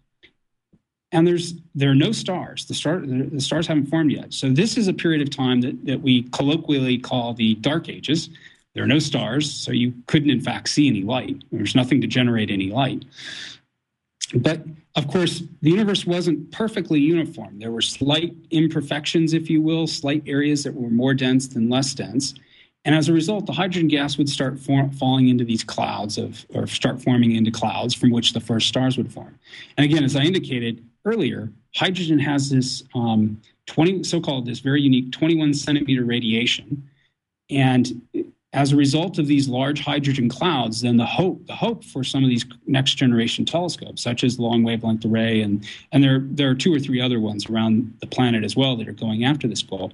[SPEAKER 5] and there's there are no stars. The star the stars haven't formed yet. So this is a period of time that, that we colloquially call the dark ages. There are no stars, so you couldn't in fact see any light. There's nothing to generate any light. But of course, the universe wasn't perfectly uniform. There were slight imperfections, if you will, slight areas that were more dense than less dense. And as a result, the hydrogen gas would start for- falling into these clouds of, or start forming into clouds from which the first stars would form. And again, as I indicated earlier, hydrogen has this um, 20, so-called this very unique 21 centimeter radiation. And as a result of these large hydrogen clouds, then the hope the hope for some of these next generation telescopes, such as the long wavelength array, and and there there are two or three other ones around the planet as well that are going after this goal.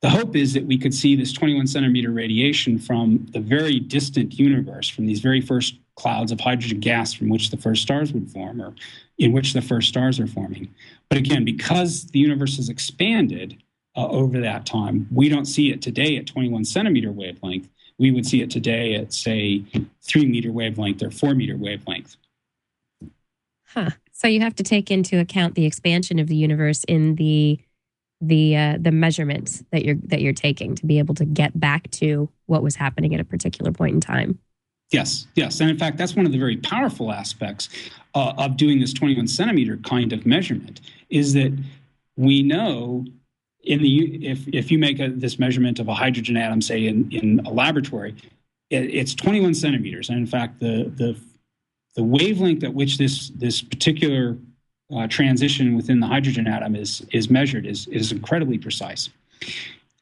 [SPEAKER 5] The hope is that we could see this 21 centimeter radiation from the very distant universe, from these very first clouds of hydrogen gas from which the first stars would form, or in which the first stars are forming. But again, because the universe has expanded, uh, over that time. We don't see it today at 21 centimeter wavelength. We would see it today at, say, three meter wavelength or four meter wavelength.
[SPEAKER 4] Huh. So you have to take into account the expansion of the universe in the the uh, the measurements that you're that you're taking to be able to get back to what was happening at a particular point in time.
[SPEAKER 5] Yes, yes, and in fact, that's one of the very powerful aspects uh, of doing this 21 centimeter kind of measurement is that we know in the if if you make a, this measurement of a hydrogen atom, say in in a laboratory, it, it's 21 centimeters, and in fact, the the the wavelength at which this this particular uh, transition within the hydrogen atom is is measured is is incredibly precise.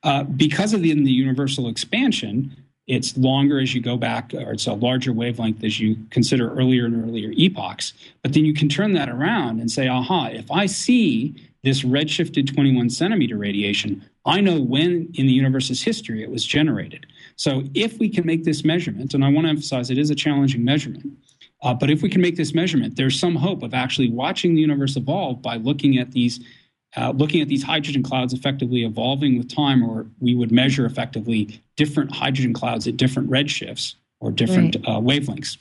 [SPEAKER 5] Uh, because of the, the universal expansion, it's longer as you go back, or it's a larger wavelength as you consider earlier and earlier epochs. But then you can turn that around and say, aha, if I see this redshifted 21 centimeter radiation, I know when in the universe's history it was generated. So if we can make this measurement, and I want to emphasize it is a challenging measurement, Uh, but if we can make this measurement, there's some hope of actually watching the universe evolve by looking at these uh, looking at these hydrogen clouds effectively evolving with time, or we would measure effectively different hydrogen clouds at different redshifts or different right. uh, wavelengths.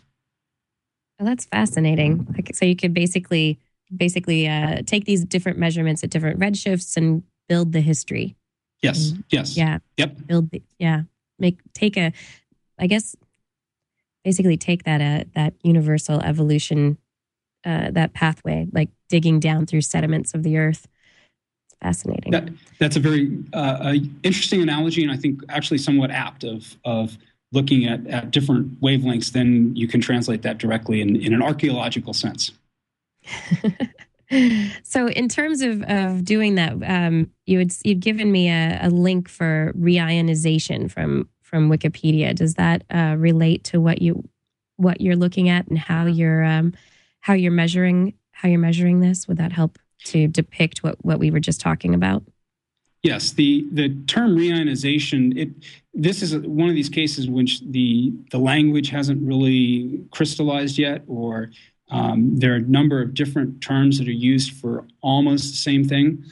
[SPEAKER 4] Well, that's fascinating. Like, so you could basically basically uh, take these different measurements at different redshifts and build the history.
[SPEAKER 5] Yes. And, yes.
[SPEAKER 4] Yeah.
[SPEAKER 5] Yep.
[SPEAKER 4] Build. The, yeah. Make take a. I guess basically take that uh, that universal evolution uh, that pathway, like digging down through sediments of the earth. Fascinating.
[SPEAKER 5] That, that's a very uh, interesting analogy, and I think actually somewhat apt of of looking at, at different wavelengths. Then you can translate that directly in, in an archaeological sense.
[SPEAKER 4] so in terms of, of doing that um, you had you'd given me a, a, link for reionization from from wikipedia does that uh, relate to what you what you're looking at and how you're um, how you're measuring how you're measuring this would that help to depict what what we were just talking about
[SPEAKER 5] yes the the term reionization it this is one of these cases in which the the language hasn't really crystallized yet or um, there are a number of different terms that are used for almost the same thing.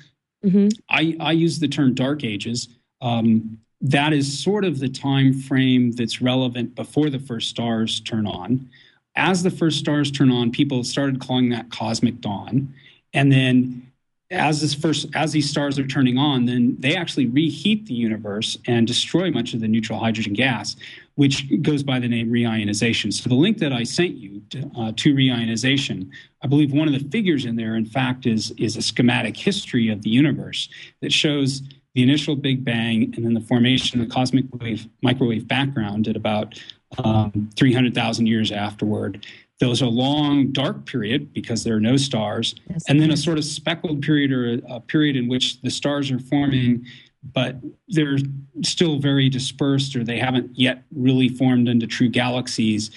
[SPEAKER 5] Mm-hmm. I, I, use the term dark ages. Um, that is sort of the time frame that's relevant before the first stars turn on. As the first stars turn on, people started calling that cosmic dawn. And then as this first as these stars are turning on, then they actually reheat the universe and destroy much of the neutral hydrogen gas, which goes by the name reionization. So the link that I sent you to, uh, to reionization, I believe one of the figures in there, in fact, is is a schematic history of the universe that shows the initial Big Bang and then the formation of the cosmic wave microwave background at about um, 300,000 years afterward. There was a long dark period because there are no stars, yes, and then a sort of speckled period or a, a period in which the stars are forming, but they're still very dispersed or they haven't yet really formed into true galaxies.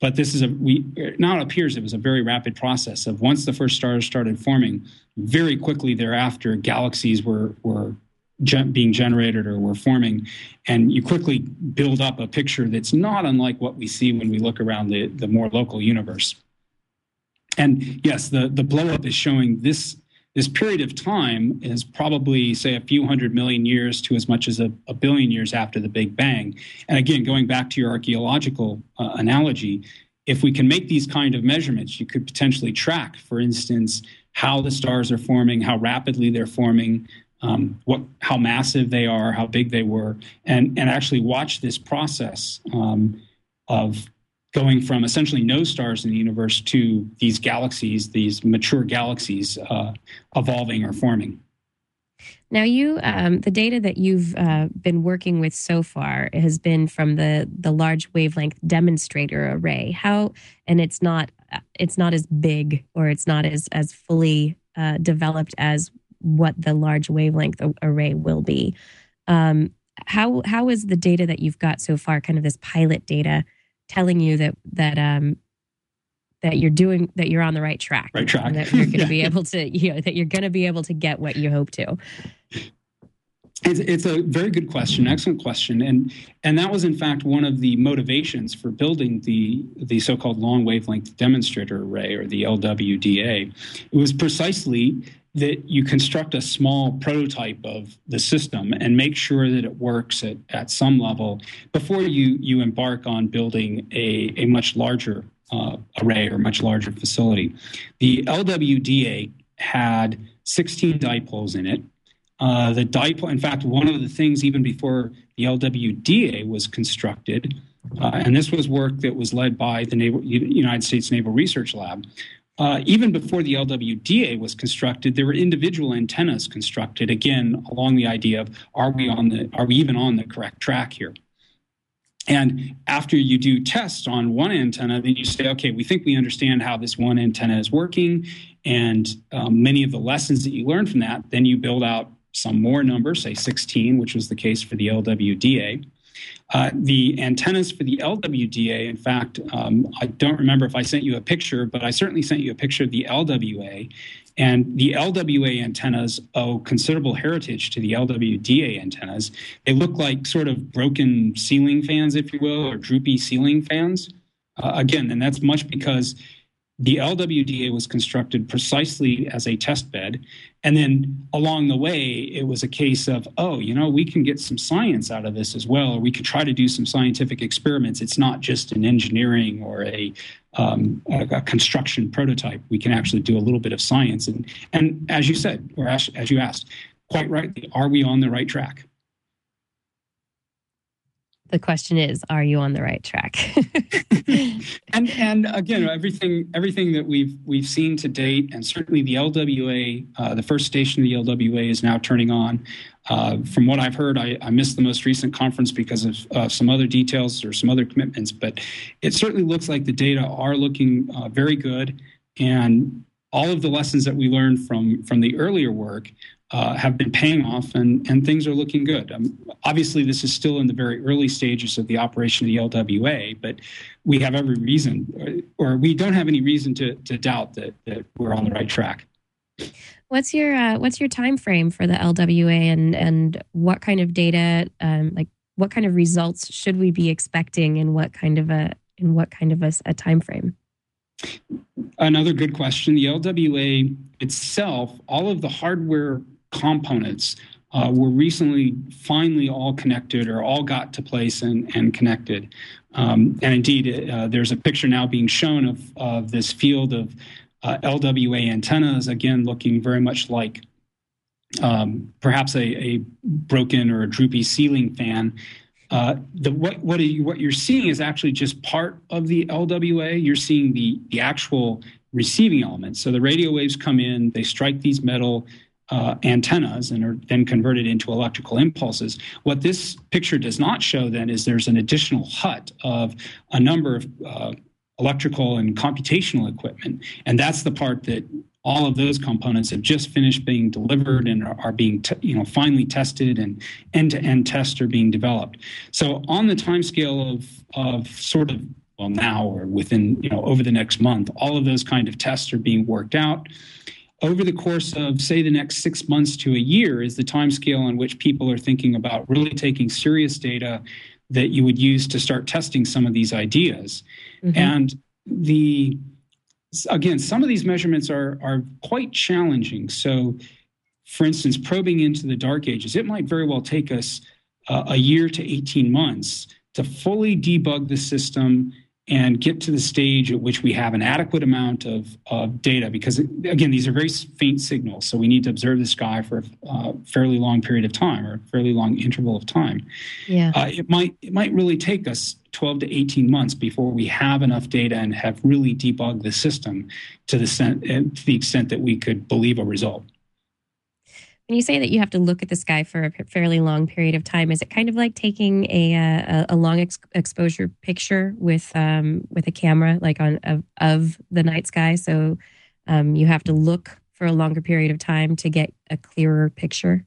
[SPEAKER 5] But this is a we now it appears it was a very rapid process of once the first stars started forming, very quickly thereafter galaxies were were gen- being generated or were forming. And you quickly build up a picture that's not unlike what we see when we look around the, the more local universe. And yes, the, the blowup is showing this this period of time is probably say a few hundred million years to as much as a, a billion years after the big bang and again going back to your archaeological uh, analogy if we can make these kind of measurements you could potentially track for instance how the stars are forming how rapidly they're forming um, what how massive they are, how big they were, and and actually watch this process um, of going from essentially no stars in the universe to these galaxies, these mature galaxies uh, evolving or forming.
[SPEAKER 4] Now, you um, the data that you've uh, been working with so far has been from the the large wavelength demonstrator array. How and it's not it's not as big or it's not as as fully uh, developed as what the large wavelength array will be. Um, how how is the data that you've got so far, kind of this pilot data, telling you that that um, that you're doing that you're on the right track,
[SPEAKER 5] right track,
[SPEAKER 4] that you're going to yeah. be able to you know that you're going to be able to get what you hope to.
[SPEAKER 5] It's, it's a very good question, excellent question, and and that was in fact one of the motivations for building the the so-called long wavelength demonstrator array or the LWDA. It was precisely that you construct a small prototype of the system and make sure that it works at, at some level before you, you embark on building a, a much larger uh, array or much larger facility. The LWDA had 16 dipoles in it. Uh, the dipole, in fact, one of the things even before the LWDA was constructed, uh, and this was work that was led by the Naval, United States Naval Research Lab, uh, even before the LWDA was constructed, there were individual antennas constructed. Again, along the idea of are we on the are we even on the correct track here? And after you do tests on one antenna, then you say, okay, we think we understand how this one antenna is working, and um, many of the lessons that you learn from that, then you build out some more numbers, say 16, which was the case for the LWDA. Uh, the antennas for the LWDA, in fact, um, I don't remember if I sent you a picture, but I certainly sent you a picture of the LWA. And the LWA antennas owe considerable heritage to the LWDA antennas. They look like sort of broken ceiling fans, if you will, or droopy ceiling fans. Uh, again, and that's much because the LWDA was constructed precisely as a test bed. And then along the way, it was a case of, oh, you know, we can get some science out of this as well, or we could try to do some scientific experiments. It's not just an engineering or a, um, a, a, construction prototype. We can actually do a little bit of science. And, and as you said, or as, as you asked, quite rightly, are we on the right track?
[SPEAKER 4] The question is are you on the right track?
[SPEAKER 5] And and again everything everything that we've we've seen to date and certainly the lwa uh, the first station of the lwa is now turning on. Uh, from what i've heard I, I, missed the most recent conference because of uh, some other details or some other commitments but it certainly looks like the data are looking uh, very good. And all of the lessons that we learned from from the earlier work uh, have been paying off and, and things are looking good. Um, obviously, this is still in the very early stages of the operation of the LWA, but we have every reason, or, or we don't have any reason to, to doubt that, that we're on the right track.
[SPEAKER 4] What's your uh, what's your time frame for the LWA, and and what kind of data, um, like what kind of results should we be expecting, in what kind of a in what kind of a, a time frame?
[SPEAKER 5] Another good question. The LWA itself, all of the hardware components uh, were recently finally all connected or all got to place and, and connected. Um, and indeed, uh, there's a picture now being shown of, of this field of uh, LWA antennas, again, looking very much like um, perhaps a, a, broken or a droopy ceiling fan. Uh, the, what, what, you, what you're seeing is actually just part of the LWA. You're seeing the, the actual receiving elements. So the radio waves come in, they strike these metal uh, antennas and are then converted into electrical impulses. What this picture does not show then is there's an additional hut of a number of uh, electrical and computational equipment. And that's the part that all of those components have just finished being delivered and are, are being t- you know finally tested and end-to-end tests are being developed. So on the timescale of of sort of well now or within you know over the next month, all of those kind of tests are being worked out over the course of, say, the next six months to a year is the time scale on which people are thinking about really taking serious data that you would use to start testing some of these ideas. Mm-hmm. And the again, some of these measurements are are quite challenging. So, for instance, probing into the dark ages, it might very well take us uh, a year to 18 months to fully debug the system and get to the stage at which we have an adequate amount of, of data because again these are very faint signals so we need to observe the sky for a uh, fairly long period of time or a fairly long interval of time.
[SPEAKER 4] Yeah. Uh,
[SPEAKER 5] it might it might really take us 12 to 18 months before we have enough data and have really debugged the system to the, to the extent that we could believe a result
[SPEAKER 4] when you say that you have to look at the sky for a fairly long period of time, is it kind of like taking a a, a long ex- exposure picture with um, with a camera, like on of, of the night sky? So um, you have to look for a longer period of time to get a clearer picture.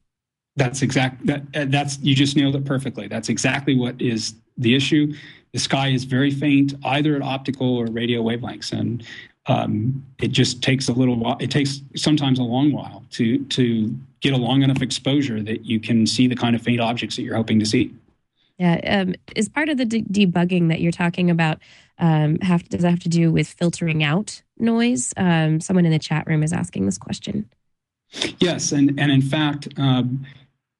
[SPEAKER 5] That's exact. That uh, that's you just nailed it perfectly. That's exactly what is the issue. The sky is very faint, either at optical or radio wavelengths, and um, it just takes a little while. It takes sometimes a long while to to get a long enough exposure that you can see the kind of faint objects that you're hoping to see.
[SPEAKER 4] Yeah, um, is part of the de- debugging that you're talking about um, have does that have to do with filtering out noise? Um, someone in the chat room is asking this question.
[SPEAKER 5] Yes, and and in fact, um,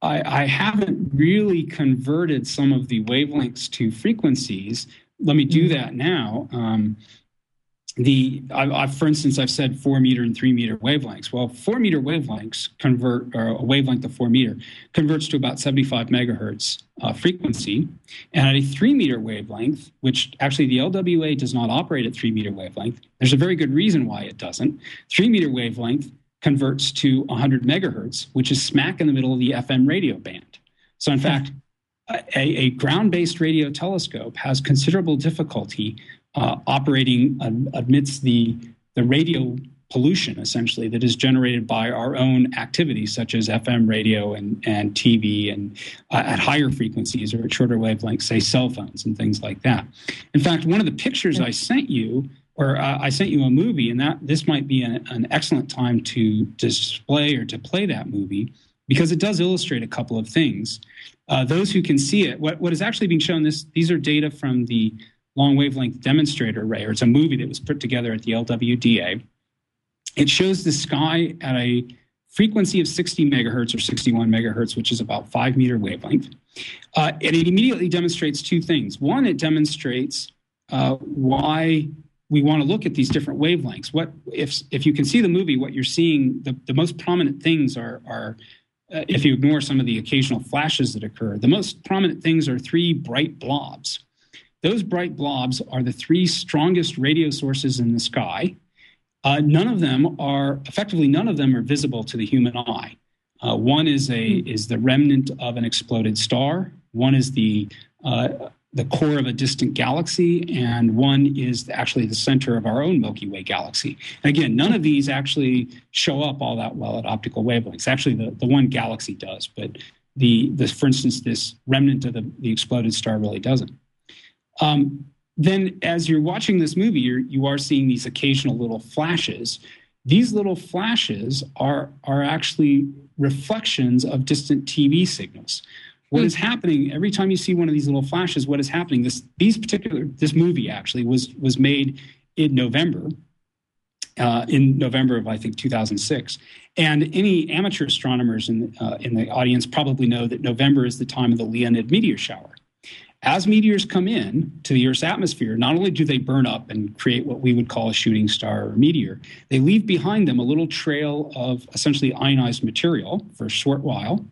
[SPEAKER 5] I, I haven't really converted some of the wavelengths to frequencies. Let me do mm-hmm. that now. The I, I, for instance i've said four meter and three meter wavelengths. Well four meter wavelengths convert or a wavelength of four meter converts to about 75 megahertz uh, frequency. And at a three meter wavelength which actually the lwa does not operate at three meter wavelength there's a very good reason why it doesn't. Three meter wavelength converts to 100 megahertz which is smack in the middle of the fm radio band. So in fact a, a ground-based radio telescope has considerable difficulty uh, operating amidst the, the radio pollution, essentially, that is generated by our own activities, such as FM radio and, and TV, and uh, at higher frequencies or at shorter wavelengths, say cell phones and things like that. In fact, one of the pictures I sent you, or uh, I sent you a movie, and that this might be an, an excellent time to display or to play that movie because it does illustrate a couple of things. Uh, those who can see it, what, what is actually being shown, this these are data from the long wavelength demonstrator array, or it's a movie that was put together at the LWDA. It shows the sky at a frequency of 60 megahertz or 61 megahertz, which is about five meter wavelength. Uh, and it immediately demonstrates two things. One, it demonstrates uh, why we want to look at these different wavelengths. What if if you can see the movie, what you're seeing, the, the most prominent things are are uh, if you ignore some of the occasional flashes that occur, the most prominent things are three bright blobs. Those bright blobs are the three strongest radio sources in the sky. Uh, none of them are effectively none of them are visible to the human eye. Uh, one is a hmm. is the remnant of an exploded star. One is the uh, the core of a distant galaxy, and one is actually the center of our own Milky Way galaxy. And again, none of these actually show up all that well at optical wavelengths. Actually, the, the one galaxy does, but the, the for instance, this remnant of the, the exploded star really doesn't. Um, then, as you're watching this movie, you're, you are seeing these occasional little flashes. These little flashes are, are actually reflections of distant TV signals. What is happening every time you see one of these little flashes? What is happening? This these particular this movie actually was was made in November, uh, in November of I think 2006. And any amateur astronomers in uh, in the audience probably know that November is the time of the Leonid meteor shower. As meteors come in to the Earth's atmosphere, not only do they burn up and create what we would call a shooting star or meteor, they leave behind them a little trail of essentially ionized material for a short while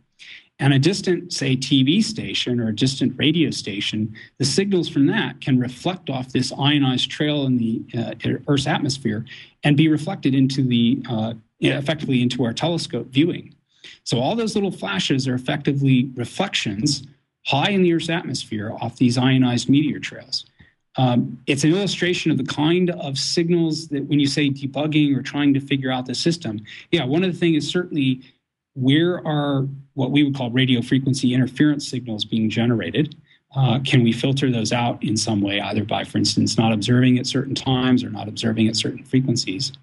[SPEAKER 5] and a distant, say, TV station or a distant radio station, the signals from that can reflect off this ionized trail in the uh, Earth's atmosphere and be reflected into the uh, effectively into our telescope viewing. So all those little flashes are effectively reflections high in the Earth's atmosphere off these ionized meteor trails. Um, it's an illustration of the kind of signals that when you say debugging or trying to figure out the system, yeah, one of the things is certainly where are what we would call radio frequency interference signals being generated? Uh, can we filter those out in some way, either by, for instance, not observing at certain times or not observing at certain frequencies?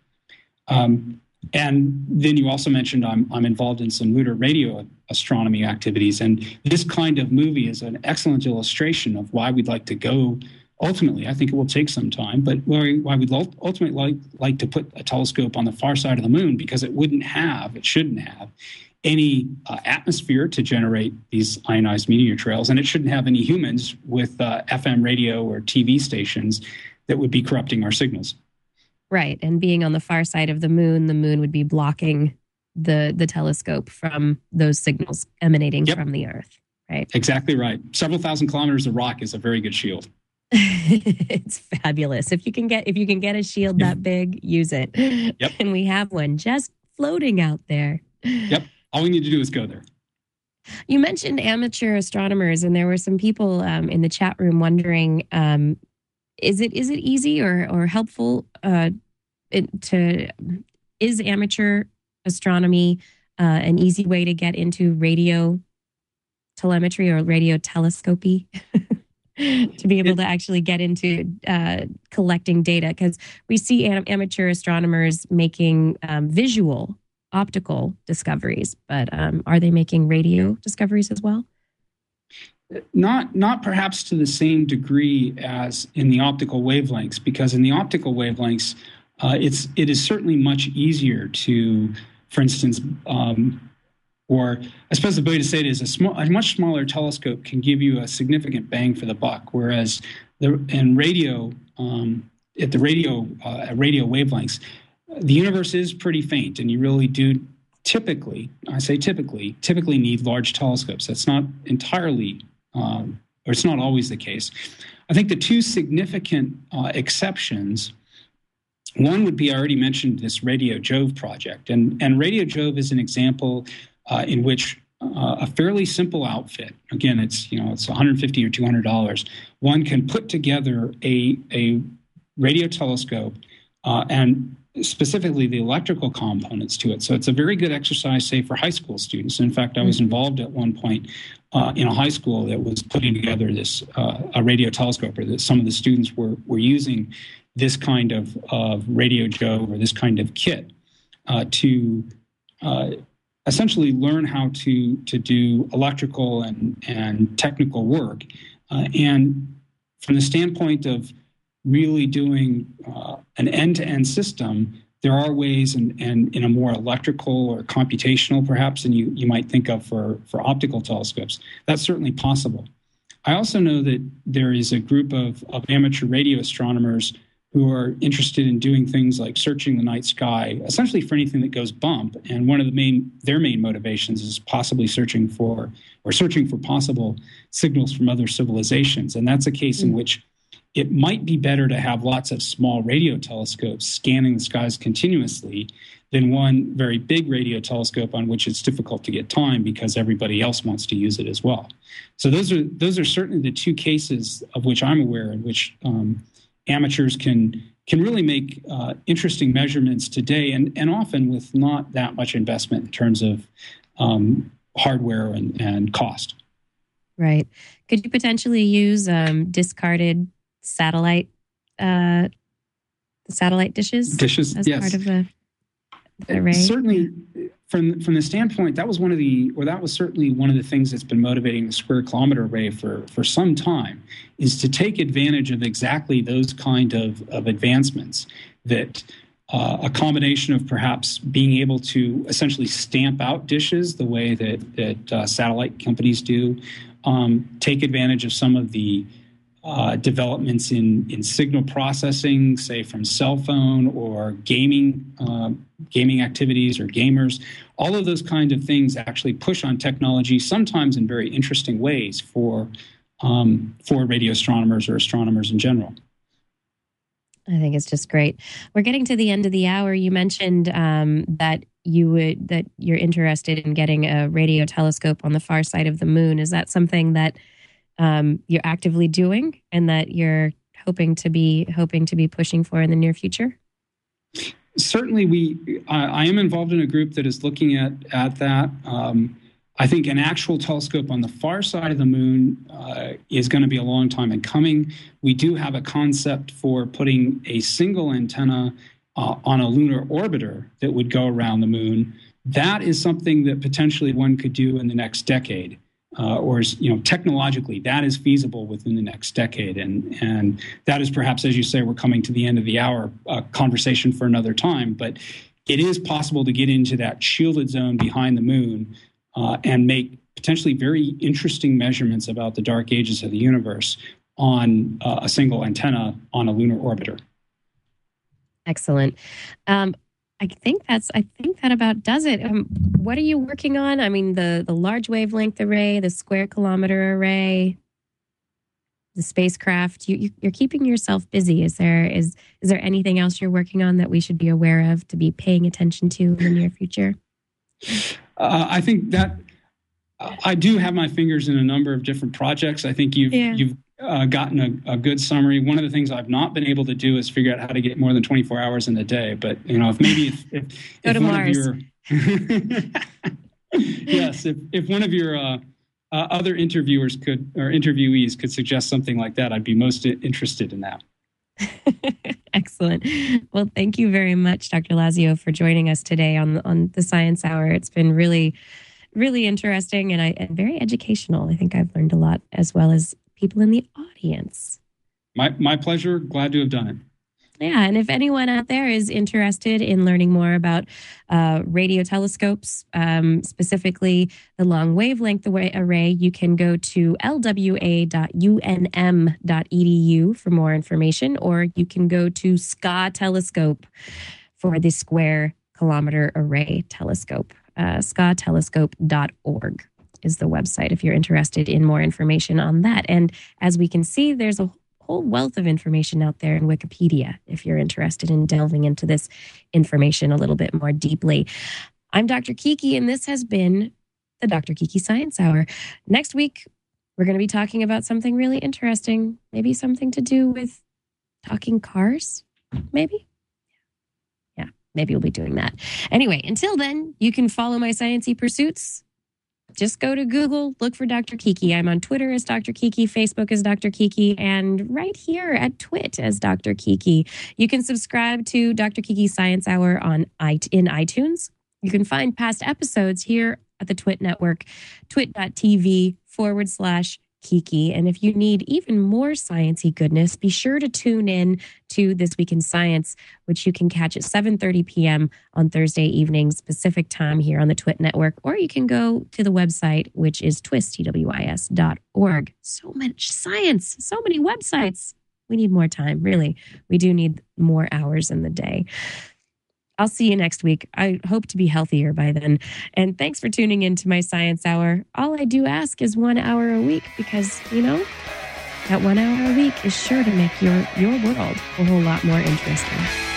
[SPEAKER 5] Um, and then you also mentioned I'm, I'm involved in some lunar radio astronomy activities. And this kind of movie is an excellent illustration of why we'd like to go ultimately, I think it will take some time, but why, we'd ultimately like, like to put a telescope on the far side of the moon because it wouldn't have, it shouldn't have any uh, atmosphere to generate these ionized meteor trails, and it shouldn't have any humans with uh, FM radio or TV stations that would be corrupting our signals.
[SPEAKER 4] Right, and being on the far side of the moon, the moon would be blocking the the telescope from those signals emanating yep. from the Earth. Right.
[SPEAKER 5] Exactly right. Several thousand kilometers of rock is a very good shield.
[SPEAKER 4] it's fabulous. If you can get if you can get a shield that big, use it.
[SPEAKER 5] Yep.
[SPEAKER 4] And we have one just floating out there.
[SPEAKER 5] Yep. All we need to do is go there.
[SPEAKER 4] You mentioned amateur astronomers, and there were some people um, in the chat room wondering: um, is it is it easy or or helpful uh, it, to is amateur astronomy uh, an easy way to get into radio telemetry or radio telescopy? to be able to actually get into uh, collecting data because we see am- amateur astronomers making um, visual optical discoveries but um, are they making radio discoveries as well
[SPEAKER 5] not not perhaps to the same degree as in the optical wavelengths because in the optical wavelengths uh, it's it is certainly much easier to for instance um, or I suppose the way to say it is a, small, a much smaller telescope can give you a significant bang for the buck, whereas the, in radio, um, at the radio, uh, at radio wavelengths, the universe is pretty faint, and you really do typically, I say typically, typically need large telescopes. That's not entirely, um, or it's not always the case. I think the two significant uh, exceptions one would be I already mentioned this Radio Jove project, and, and Radio Jove is an example uh, in which uh, a fairly simple outfit again it's you know it's 150 or 200 dollars one can put together a, a radio telescope uh, and specifically the electrical components to it so it's a very good exercise say for high school students in fact i was mm-hmm. involved at one point uh, in a high school that was putting together this uh, a radio telescope or that some of the students were, were using this kind of, of radio Jove or this kind of kit uh, to essentially learn how to to do electrical and and technical work. Uh, and from the standpoint of really doing uh, an end-to-end system, there are ways and in, a more electrical or computational perhaps than you, you might think of for, for optical telescopes. That's certainly possible. I also know that there is a group of, of amateur radio astronomers who are interested in doing things like searching the night sky, essentially for anything that goes bump. And one of the main their main motivations is possibly searching for or searching for possible signals from other civilizations. And that's a case mm-hmm. in mm. which it might be better to have lots of small radio telescopes scanning the skies continuously than one very big radio telescope on which it's difficult to get time because everybody else wants to use it as well. So those are those are certainly the two cases of which I'm aware in which um, amateurs can can really make uh, interesting measurements today, and and often with not that much investment in terms of um, hardware and, and cost.
[SPEAKER 4] Right. Could you potentially use um, discarded satellite uh, satellite dishes?
[SPEAKER 5] Dishes,
[SPEAKER 4] as
[SPEAKER 5] yes.
[SPEAKER 4] part of the, the array.
[SPEAKER 5] Certainly, from from the standpoint that was one of the or that was certainly one of the things that's been motivating the square kilometer array for for some time is to take advantage of exactly those kind of of advancements that uh, a combination of perhaps being able to essentially stamp out dishes the way that that uh, satellite companies do, um, take advantage of some of the uh, developments in, in signal processing, say from cell phone or gaming, uh, gaming activities or gamers. All of those kind of things actually push on technology, sometimes in very interesting ways for um, for radio astronomers or astronomers in general.
[SPEAKER 4] I think it's just great. We're getting to the end of the hour. You mentioned um, that you would that you're interested in getting a radio telescope on the far side of the moon. Is that something that um, you're actively doing and that you're hoping to be hoping to be pushing for in the near future?
[SPEAKER 5] Certainly, we. I am involved in a group that is looking at at that. Um, I think an actual telescope on the far side of the moon uh, is going to be a long time in coming. We do have a concept for putting a single antenna uh, on a lunar orbiter that would go around the moon. That is something that potentially one could do in the next decade uh, or you know technologically that is feasible within the next decade. And and that is perhaps as you say we're coming to the end of the hour uh, conversation for another time but it is possible to get into that shielded zone behind the moon uh, and make potentially very interesting measurements about the dark ages of the universe on uh, a single antenna on a lunar orbiter.
[SPEAKER 4] Excellent. Um, I think that's I think that about does it. Um, what are you working on? I mean, the the large wavelength array, the square kilometer array, the spacecraft. You, you are keeping yourself busy. Is there is is there anything else you're working on that we should be aware of to be paying attention to in the near future?
[SPEAKER 5] Uh, I think that I do have my fingers in a number of different projects. I think you've yeah. you've uh, gotten a, a, good summary. One of the things I've not been able to do is figure out how to get more than 24 hours in a day. But you know, if maybe if, if,
[SPEAKER 4] if one Mars. of
[SPEAKER 5] your yes, if if one of your uh, uh, other interviewers could or interviewees could suggest something like that, I'd be most interested in that.
[SPEAKER 4] Excellent. Well, thank you very much, Dr. Lazio, for joining us today on on the Science Hour. It's been really, really interesting and I and very educational. I think I've learned a lot as well as people in the audience.
[SPEAKER 5] My, my pleasure. Glad to have done it.
[SPEAKER 4] Yeah, and if anyone out there is interested in learning more about uh, radio telescopes, um, specifically the long wavelength array, you can go to lwa.unm.edu for more information, or you can go to SKA Telescope for the Square Kilometer Array Telescope, uh, skatelescope.org is the website if you're interested in more information on that. And as we can see, there's a whole wealth of information out there in Wikipedia if you're interested in delving into this information a little bit more deeply. I'm Dr. Kiki, and this has been the Dr. Kiki Science Hour. Next week, we're going to be talking about something really interesting, maybe something to do with talking cars, maybe Yeah, maybe we'll be doing that. Anyway, until then, you can follow my sciencey pursuits just go to Google, look for Dr. Kiki. I'm on Twitter as Dr. Kiki, Facebook as Dr. Kiki, and right here at Twit as Dr. Kiki. You can subscribe to Dr. Kiki Science Hour on in iTunes. You can find past episodes here at the Twit Network, twit.tv forward slash Kiki. And if you need even more sciencey goodness, be sure to tune in to This Week in Science, which you can catch at 7.30 p.m. on Thursday evenings Pacific time here on the Twit Network, or you can go to the website, which is twist, dot org. So much science, so many websites. We need more time, really. We do need more hours in the day. I'll see you next week. I hope to be healthier by then. And thanks for tuning in to my science hour. All I do ask is one hour a week because, you know, that one hour a week is sure to make your, your world a whole lot more interesting.